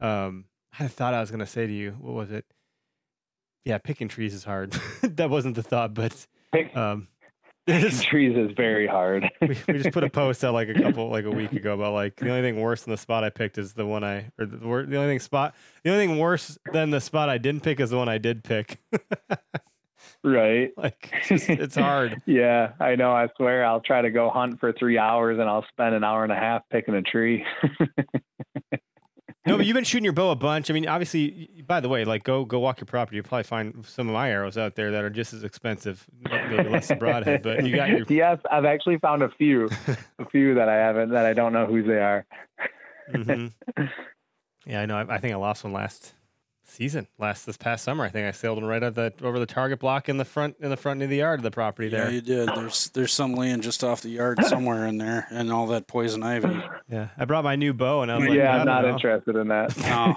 um, I thought I was going to say to you, what was it? Yeah, picking trees is hard. that wasn't the thought, but um, trees is very hard. we, we just put a post out like a couple like a week ago about like the only thing worse than the spot I picked is the one I or the, the only thing spot the only thing worse than the spot I didn't pick is the one I did pick. right. like it's, just, it's hard. Yeah, I know. I swear I'll try to go hunt for three hours and I'll spend an hour and a half picking a tree. No, but you've been shooting your bow a bunch. I mean, obviously. By the way, like go go walk your property. You'll probably find some of my arrows out there that are just as expensive, maybe less than broadhead. But you got your yes, I've actually found a few, a few that I haven't that I don't know whose they are. Mhm. Yeah, I know. I, I think I lost one last season last this past summer. I think I sailed them right at the over the target block in the front in the front of the yard of the property Yeah, there. you did. There's there's some laying just off the yard somewhere in there, and all that poison ivy. Yeah, I brought my new bow and I was like, yeah, I I'm don't know. interested in that. No,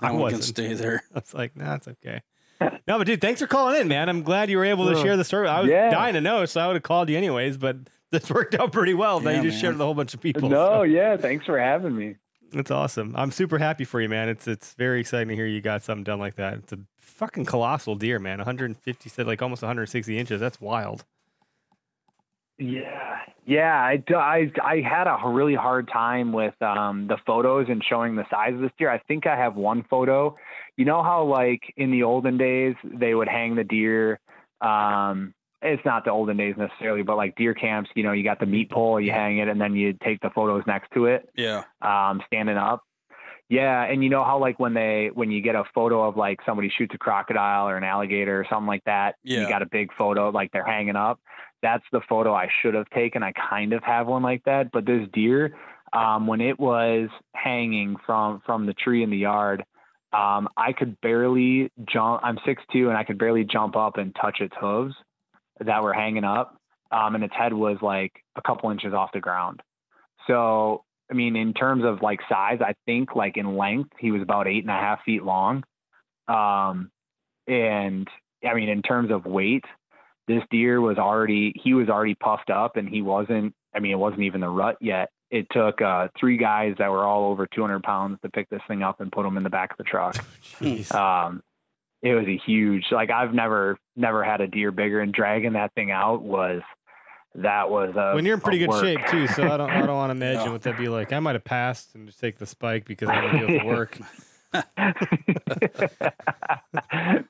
I no one can wasn't. stay there. I was like, nah, it's okay. No, but dude, thanks for calling in, man. I'm glad you were able to share the story. I was Yeah. dying to know, so I would have called you anyways. But this worked out pretty well. Now Yeah, you just man. shared with a whole bunch of people. No, so yeah, thanks for having me. It's awesome. I'm super happy for you, man. It's it's very exciting to hear you got something done like that. It's a fucking colossal deer, man. 150 said like almost 160 inches. That's wild. Yeah, yeah. I, I, I had a really hard time with um, the photos and showing the size of this deer. I think I have one photo. You know how like in the olden days they would hang the deer. Um, it's not the olden days necessarily, but like deer camps. You know, you got the meat pole, you hang it, and then you take the photos next to it, Yeah, um, standing up. Yeah, and you know how like when they when you get a photo of like somebody shoots a crocodile or an alligator or something like that, Yeah. you got a big photo like they're hanging up. That's the photo I should have taken. I kind of have one like that, but this deer, um, when it was hanging from from the tree in the yard, um, I could barely jump. I'm 6'2", and I could barely jump up and touch its hooves that were hanging up, um, and its head was like a couple inches off the ground. So I mean, in terms of like size, I think like in length, he was about eight and a half feet long. Um, and I mean, in terms of weight, this deer was already, he was already puffed up and he wasn't, I mean, it wasn't even the rut yet. It took uh, three guys that were all over 200 pounds to pick this thing up and put them in the back of the truck. Um, it was a huge, like I've never, never had a deer bigger and dragging that thing out was, that was a, when you're in pretty good work. shape too, so I don't I don't want to imagine Yeah. what that'd be like. I might have passed and just take the spike because I don't deal with the work.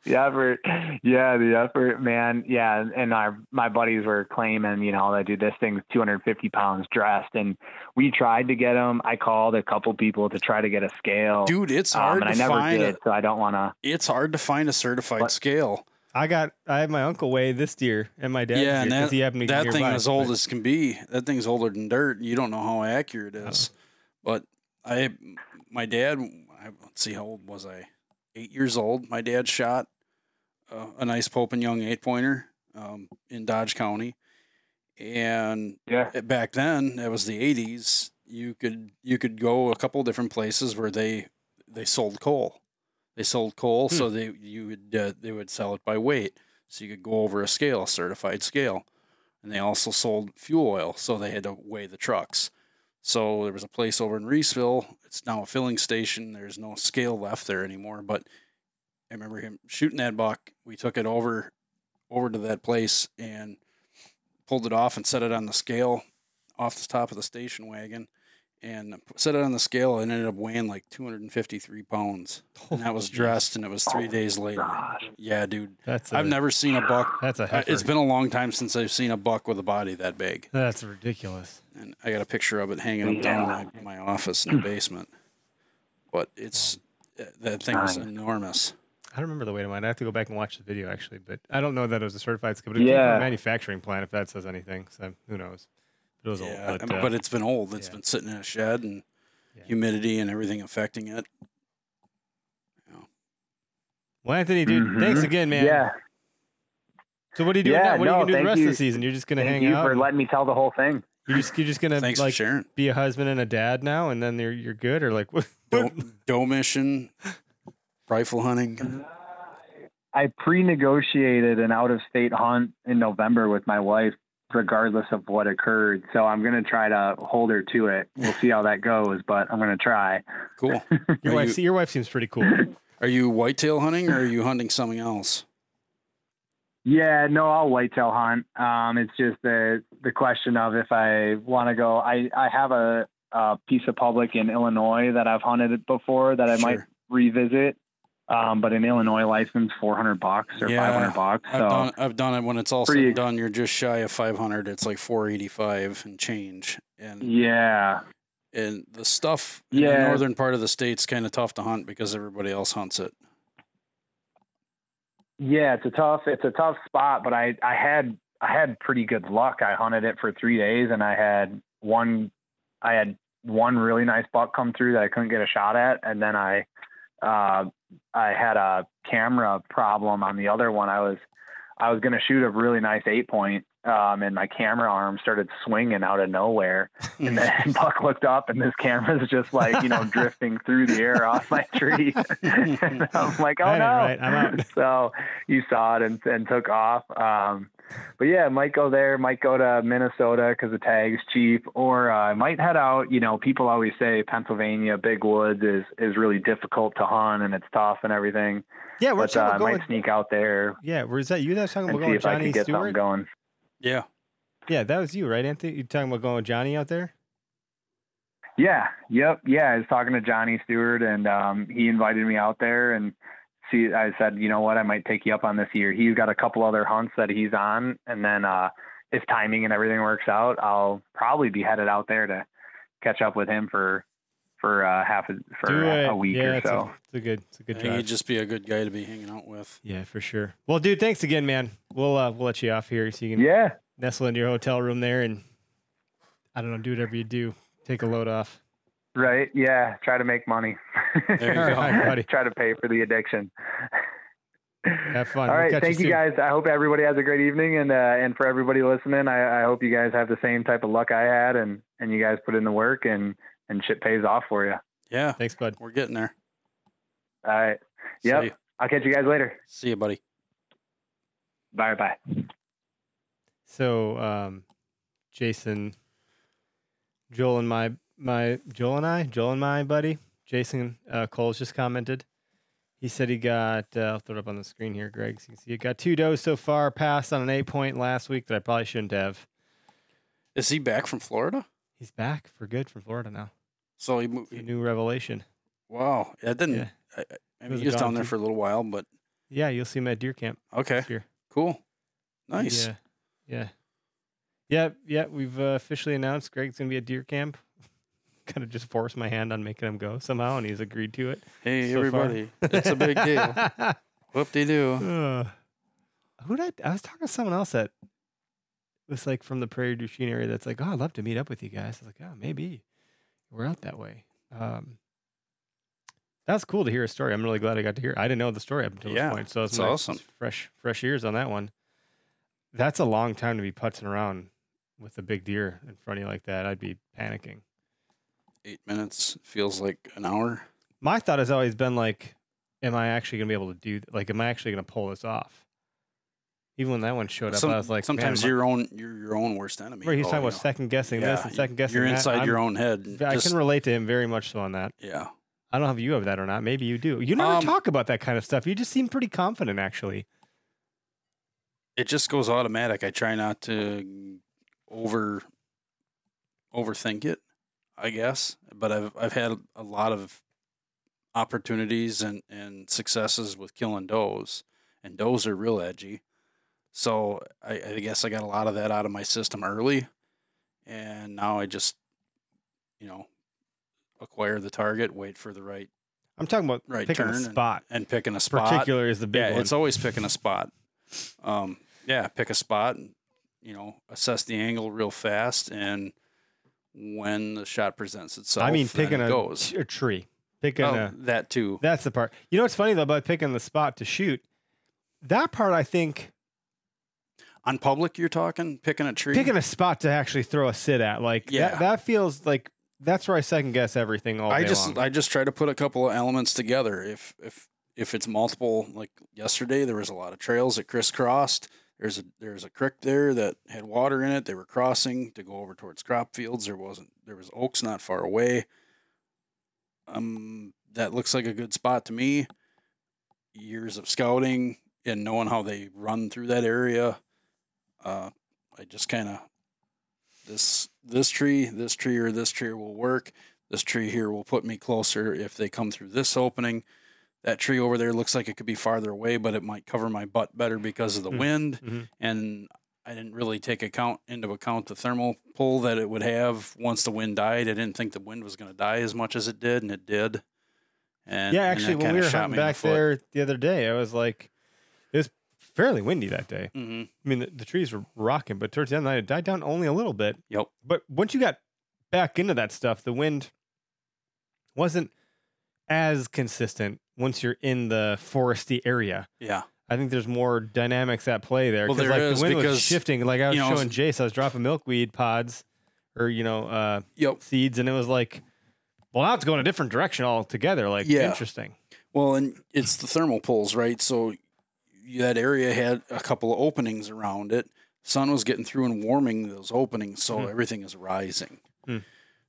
the effort, yeah, the effort, man, yeah. And- And our my buddies were claiming, you know, that dude, this thing's 250 pounds dressed, and we tried to get them. I called a couple people to try to get a scale, dude, it's um, hard and I to never find. did, A, so I don't want to. it's hard to find a certified What? scale. I got I had my uncle weigh this deer and my dad's yeah, deer and 'cause that, he happened to be that thing nearby, is old as can be. That thing's older than dirt. You don't know how accurate it is. But I, my dad, I, let's see, how old was I? Eight years old. My dad shot uh, a nice Pope and Young eight pointer um, in Dodge County, and Yeah, back then it was the 80s you could you could go a couple different places where they they sold coal. They sold coal so they you would uh, they would sell it by weight. So you could go over a scale a certified scale. And they also sold fuel oil so they had to weigh the trucks so there was a place over in Reeseville it's now a filling station there's no scale left there anymore but I remember him shooting that buck we took it over over to that place and pulled it off and set it on the scale off the top of the station wagon and set it on the scale and ended up weighing like 253 pounds. And that was dressed and it was three oh days later. gosh. Yeah, dude. That's a, I've never seen a buck. that's a heifer. It's been a long time since I've seen a buck with a body that big. that's ridiculous. And I got a picture of it hanging up down in my, my office in the basement. But it's, uh, that thing was enormous. I don't remember the weight of mine. I have to go back and watch the video actually, but I don't know that it was a certified scale. But it came from Yeah. a manufacturing plant, if that says anything. So who knows? It was Yeah, old, but, but, uh, it's been old. It's yeah. been sitting in a shed and Yeah. humidity and everything affecting it. well, Anthony, dude, thanks Mhm. again, man. Yeah, So what are you doing Yeah, now? What are you gonna do the thank rest of the season? You're just gonna thank hang you out. for letting me tell the whole thing. You're just you're just gonna Thanks like for sharing. be a husband and a dad now, and then you're you're good, or like what? Doe, doe mission, rifle hunting. I pre-negotiated an out-of-state hunt in November with my wife, regardless of what occurred. So I'm gonna try to hold her to it. We'll see how that goes, but I'm gonna try. Cool. Your wife, you- see, your wife seems pretty cool. Are you whitetail hunting or are you hunting something else? Yeah, no, I'll whitetail hunt. Um, it's just the the question of if I want to go. I I have a, a piece of public in Illinois that I've hunted before that I might revisit. Um, but an Illinois license, four hundred bucks or Yeah, five hundred bucks. I've done I've done it when it's all Pretty- done. You're just shy of 500. It's like 485 and change. And yeah, and the stuff in the Yeah. northern part of the state's kind of tough to hunt because everybody else hunts it. Yeah, it's a tough it's a tough spot, but I I had I had pretty good luck. I hunted it for three days, and I had one I had one really nice buck come through that I couldn't get a shot at, and then I uh, I had a camera problem on the other one. I was I was going to shoot a really nice eight point, um, and my camera arm started swinging out of nowhere. And then Buck looked up, and this camera's just like you know drifting through the air off my tree. I'm like, oh ain't no! right. So you saw it and, and took off. Um, but yeah, might go there, might go to Minnesota because the tag's cheap, or uh, might head out. You know, people always say Pennsylvania, big woods is is really difficult to hunt and it's tough and everything. Yeah, we're But talking uh, I about going. might sneak out there Yeah, was that you that was talking about going if I Johnny can get something Stewart? going. Yeah. Yeah, that was you, right, Anthony? You talking about going with Johnny out there? Yeah, yep, yeah. I was talking to Johnny Stewart, and um, he invited me out there, and see, I said, you know what, I might take you up on this year. He's got a couple other hunts that he's on, and then uh, if timing and everything works out, I'll probably be headed out there to catch up with him for for uh, half a, for a, a week yeah, or it's so. A, it's a good, it's a good I drive. think he'd just be a good guy to be hanging out with. Yeah, for sure. Well, dude, thanks again, man. We'll uh, we'll let you off here so you can Yeah, nestle into your hotel room there and I don't know, do whatever you do. Take a load off. right. Yeah, try to make money. There you go. right, buddy. try to pay for the addiction. Have fun. All We'll right, thank you soon. guys. I hope everybody has a great evening, and uh, and for everybody listening, I, I hope you guys have the same type of luck I had, and and you guys put in the work, and and shit pays off for you. Yeah. Thanks, bud. We're getting there. All right, Yep. I'll catch you guys later. see you, buddy. Bye bye. So, um, Jason, Joel and my my Joel and I, Joel and my buddy, Jason uh, Coles just commented. He said he got. Uh, I'll throw it up on the screen here, Greg. So you can see it got two does so far. Passed on an eight point last week that I probably shouldn't have. Is he back from Florida? He's back for good from Florida now. So he moved. New revelation. Wow. That didn't. Yeah. I, I, I mean, was he was down there too. for a little while, but Yeah, you'll see him at deer camp okay. Cool. Nice. Yeah, yeah, yeah, yeah. We've uh, officially announced Greg's gonna be at deer camp. kind of just forced my hand on making him go somehow, and he's agreed to it. Hey, so everybody. it's a big deal. Whoop de doo. Uh, who did I, I was talking to someone else that was like from the Prairie du Chien area. That's like, oh, I'd love to meet up with you guys. I was like, oh, maybe we're out that way. Um, that's cool to hear a story. I'm really glad I got to hear. I didn't know the story up until Yeah, this point, so it's awesome. Fresh, fresh ears on that one. That's a long time to be putzing around with a big deer in front of you like that. I'd be panicking. Eight minutes feels like an hour. My thought has always been like, am I actually going to be able to do, like, am I actually going to pull this off? Even when that one showed up, Some- I was like, sometimes man, your own you're your own worst enemy. Right, he's though, talking about know. second guessing this and second guessing You're that. inside I'm- your own head. I Just- can relate to him very much so on that. yeah. I don't know if you have that or not. Maybe you do. You never Um, talk about that kind of stuff. You just seem pretty confident, actually. It just goes automatic. I try not to over overthink it, I guess. But I've I've had a lot of opportunities and, and successes with killing does. And does are real edgy. So I, I guess I got a lot of that out of my system early. And now I just, you know, acquire the target, wait for the right I'm talking about Right, picking a turn and- spot. and picking a spot. Particular is the big yeah, one. it's always picking a spot. Um, yeah, pick a spot and you know assess the angle real fast, and when the shot presents itself, I mean, picking it a, goes. a tree. Picking Oh, a. that too. That's the part. You know what's funny though about picking the spot to shoot? That part, I think, On public, you're talking picking a tree. picking a spot to actually throw a sit at, like Yeah. that, that feels like that's where I second guess everything all I just long. I just try to put a couple of elements together. If if if it's multiple, like yesterday, there was a lot of trails that crisscrossed. There's a there's a creek there that had water in it. They were crossing to go over towards crop fields. There wasn't there was oaks not far away. Um, that looks like a good spot to me. Years of scouting and knowing how they run through that area, uh, I just kind of this this tree, this tree, or this tree will work. This tree here will put me closer if they come through this opening. That tree over there looks like it could be farther away, but it might cover my butt better because of the Hmm. wind. Mhm. And I didn't really take account into account the thermal pull that it would have once the wind died. I didn't think the wind was going to die as much as it did, and it did. And yeah, actually, that when we were hunting the back there the other day, I was like, fairly windy that day. Mhm. I mean, the, the trees were rocking, but towards the end of the night, it died down only a little bit. Yep. But once you got back into that stuff, the wind wasn't as consistent once you're in the foresty area. Yeah. I think there's more dynamics at play there. Well, there like is, the wind was shifting. Like I was you know, showing Jace, I was dropping milkweed pods or you know uh, Yep. seeds, and it was like, well, now it's going a different direction altogether. Like Yeah. interesting. Well, and it's the thermal pulls, right? So that area had a couple of openings around it. Sun was getting through and warming those openings, so Hmm. everything is rising. Hmm.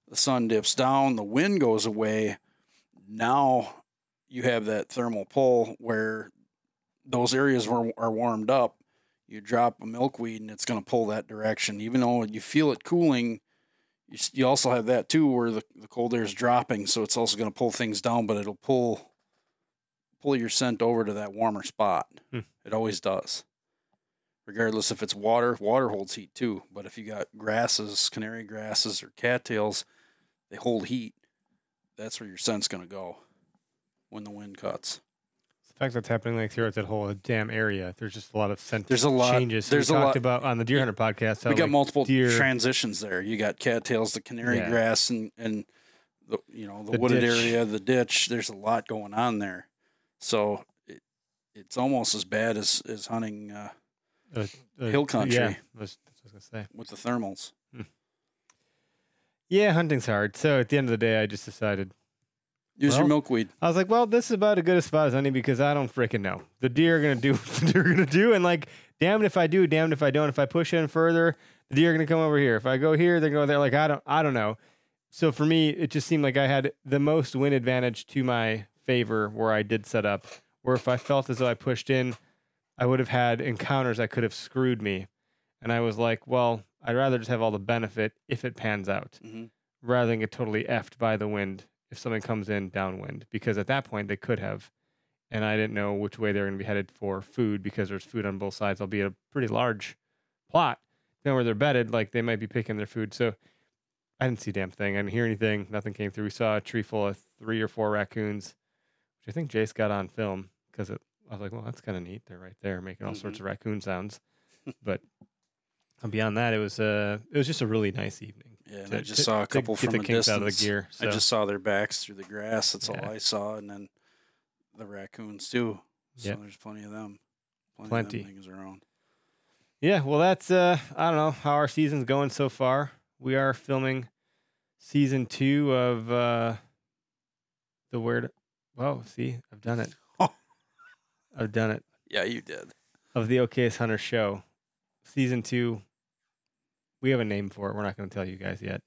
The sun dips down, the wind goes away. Now you have that thermal pull where those areas were, are warmed up. You drop a milkweed and it's going to pull that direction. Even though you feel it cooling, you, you also have that too where the, the cold air is dropping. So it's also going to pull things down, but it'll pull pull your scent over to that warmer spot. Hmm. It always does. Regardless if it's water, water holds heat too. But if you got grasses, canary grasses, or cattails, they hold heat. That's where your scent's going to go when the wind cuts. The fact that's happening like throughout that whole damn area. There's just a lot of scent There's a lot- changes. there's we a talked lot- about on the Deer Hunter podcast. We got like, multiple deer- transitions there. You got cattails, the canary Yeah. grass, and and the you know the, The wooded ditch. area, the ditch. There's a lot going on there, so it, it's almost as bad as as hunting uh, uh, uh, hill country. Yeah, that's that's I was gonna say. with the thermals. Yeah, hunting's hard. So at the end of the day, I just decided Use Well, your milkweed. I was like, well, this is about as good a spot as any because I don't freaking know. The deer are gonna do what the deer are gonna do, and like, damned if I do, damned if I don't. If I push in further, the deer are gonna come over here. If I go here, they're going there. Like, I don't, I don't know. So for me, it just seemed like I had the most win advantage to my favor where I did set up. Where if I felt as though I pushed in, I would have had encounters that could have screwed me, and I was like, well, I'd rather just have all the benefit if it pans out hmm rather than get totally effed by the wind if something comes in downwind. Because at that point they could have. And i didn't know which way they were going to be headed for food because there's food on both sides albeit a pretty large plot. Then where they're bedded like they might be picking their food. So i didn't see a damn thing. I didn't hear anything. Nothing came through. We saw a tree full of three or four raccoons which i think jace got on film because i was like well that's kind of neat they're right there making all sorts of raccoon sounds but beyond that it was uh it was just a really nice evening Yeah, and to- I just to- saw a couple from the a kinks distance. out of the gear. I just saw their backs through the grass. That's Yeah. all I saw, and then the raccoons too. So Yep. there's plenty of them. Plenty. Plenty. Of them things around. yeah. Well, that's uh, I don't know how our season's going so far. We are filming season two of uh, the word. Whoa! See, I've done it. I've done it. Yeah, you did. Of the Okayest Hunter show, season two. We have a name for it. We're not going to tell you guys yet,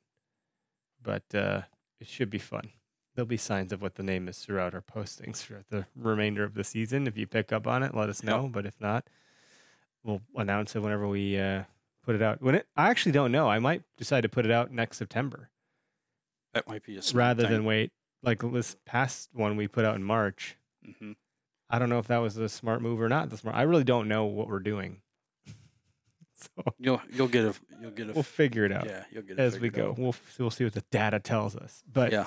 but uh, it should be fun. There'll be signs of what the name is throughout our postings throughout the remainder of the season. If you pick up on it, let us Yep. know. But if not, we'll announce it whenever we uh, put it out. When it, I actually don't know. I might decide to put it out next September That might be a rather thing. than wait. Like this past one we put out in March. Mhm. I don't know if that was a smart move or not. The smart. I really don't know what we're doing. so You'll you'll get a you'll get a we'll figure it out yeah you'll get it as we go. out. We'll we'll see what the data tells us. But Yeah,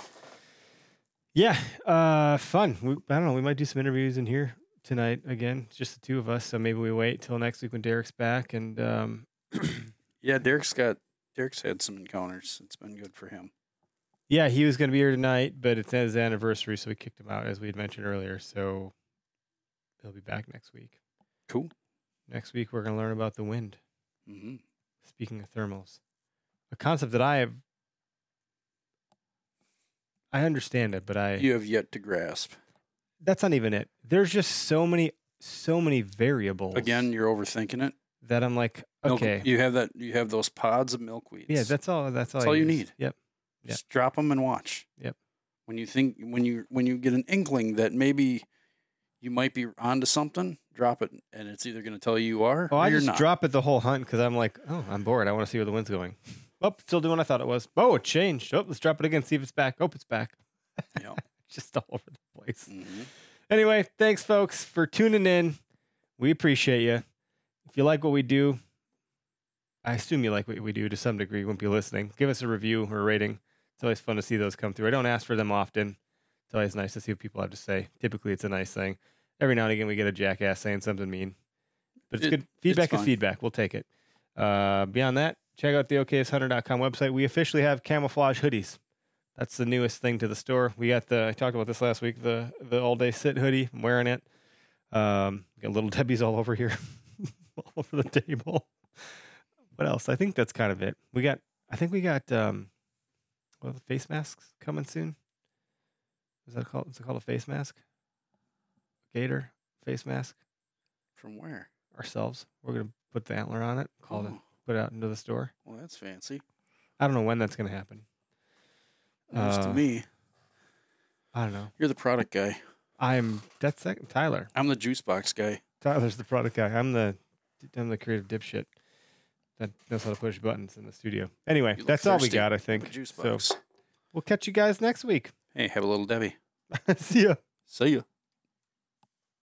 yeah, uh, fun. We, I don't know. We might do some interviews in here tonight again. Just the two of us. So maybe we wait till next week when Derek's back. And um, yeah. Derek's got Derek's had some encounters. It's been good for him. Yeah, he was going to be here tonight, but it's his anniversary, so we kicked him out as we had mentioned earlier. So he'll be back next week. Cool. Next week we're going to learn about the wind. hmm Speaking of thermals, a concept that I have. I understand it, but I You have yet to grasp. that's not even it. There's just so many, so many variables. Again, you're overthinking it. that I'm like, Milk- okay, you have that. You have those pods of milkweed. yeah, that's all. That's all. That's all you need. Yep. Yeah. Just drop them and watch. Yep. When you think when you when you get an inkling that maybe you might be onto something, drop it, and it's either going to tell you you are Oh, or I you're just not. drop it the whole hunt because I'm like, oh, I'm bored. I want to see where the wind's going. Oh, still doing what I thought it was. Oh, it changed. Oh, let's drop it again. See if it's back. Oh, it's back. Yep. Just all over the place. Mhm. Anyway, thanks, folks, for tuning in. We appreciate you. If you like what we do, I assume you like what we do to some degree. You wouldn't be listening. Give us a review or a rating. It's always fun to see those come through. I don't ask for them often. It's always nice to see what people have to say. Typically, it's a nice thing. Every now and again, we get a jackass saying something mean, but it's It- good. Feedback is fine. feedback. We'll take it. Uh, beyond that, check out the OkayestHunter.com website. We officially have camouflage hoodies That's the newest thing to the store. We got the I talked about this last week. The the all day sit hoodie. I'm wearing it. Um, got little Debbie's all over here, all over the table. What else? I think that's kind of it. We got. I think we got. Um, well, the face masks coming soon. Is that called? Is it called a face mask? Gaiter face mask From where? ourselves. We're gonna put the antler on it. Call it. Oh, Put it out into the store. well, that's fancy. I don't know when that's gonna happen. News Uh, to me. I don't know. You're the product guy. I'm that's Tyler. I'm the juice box guy. Tyler's the product guy. I'm the I'm the creative dipshit that knows how to push buttons in the studio. Anyway, You look that's all we thirsty. got. I think. juice box. we'll catch you guys next week. Hey, have a little Debbie. See ya. See ya.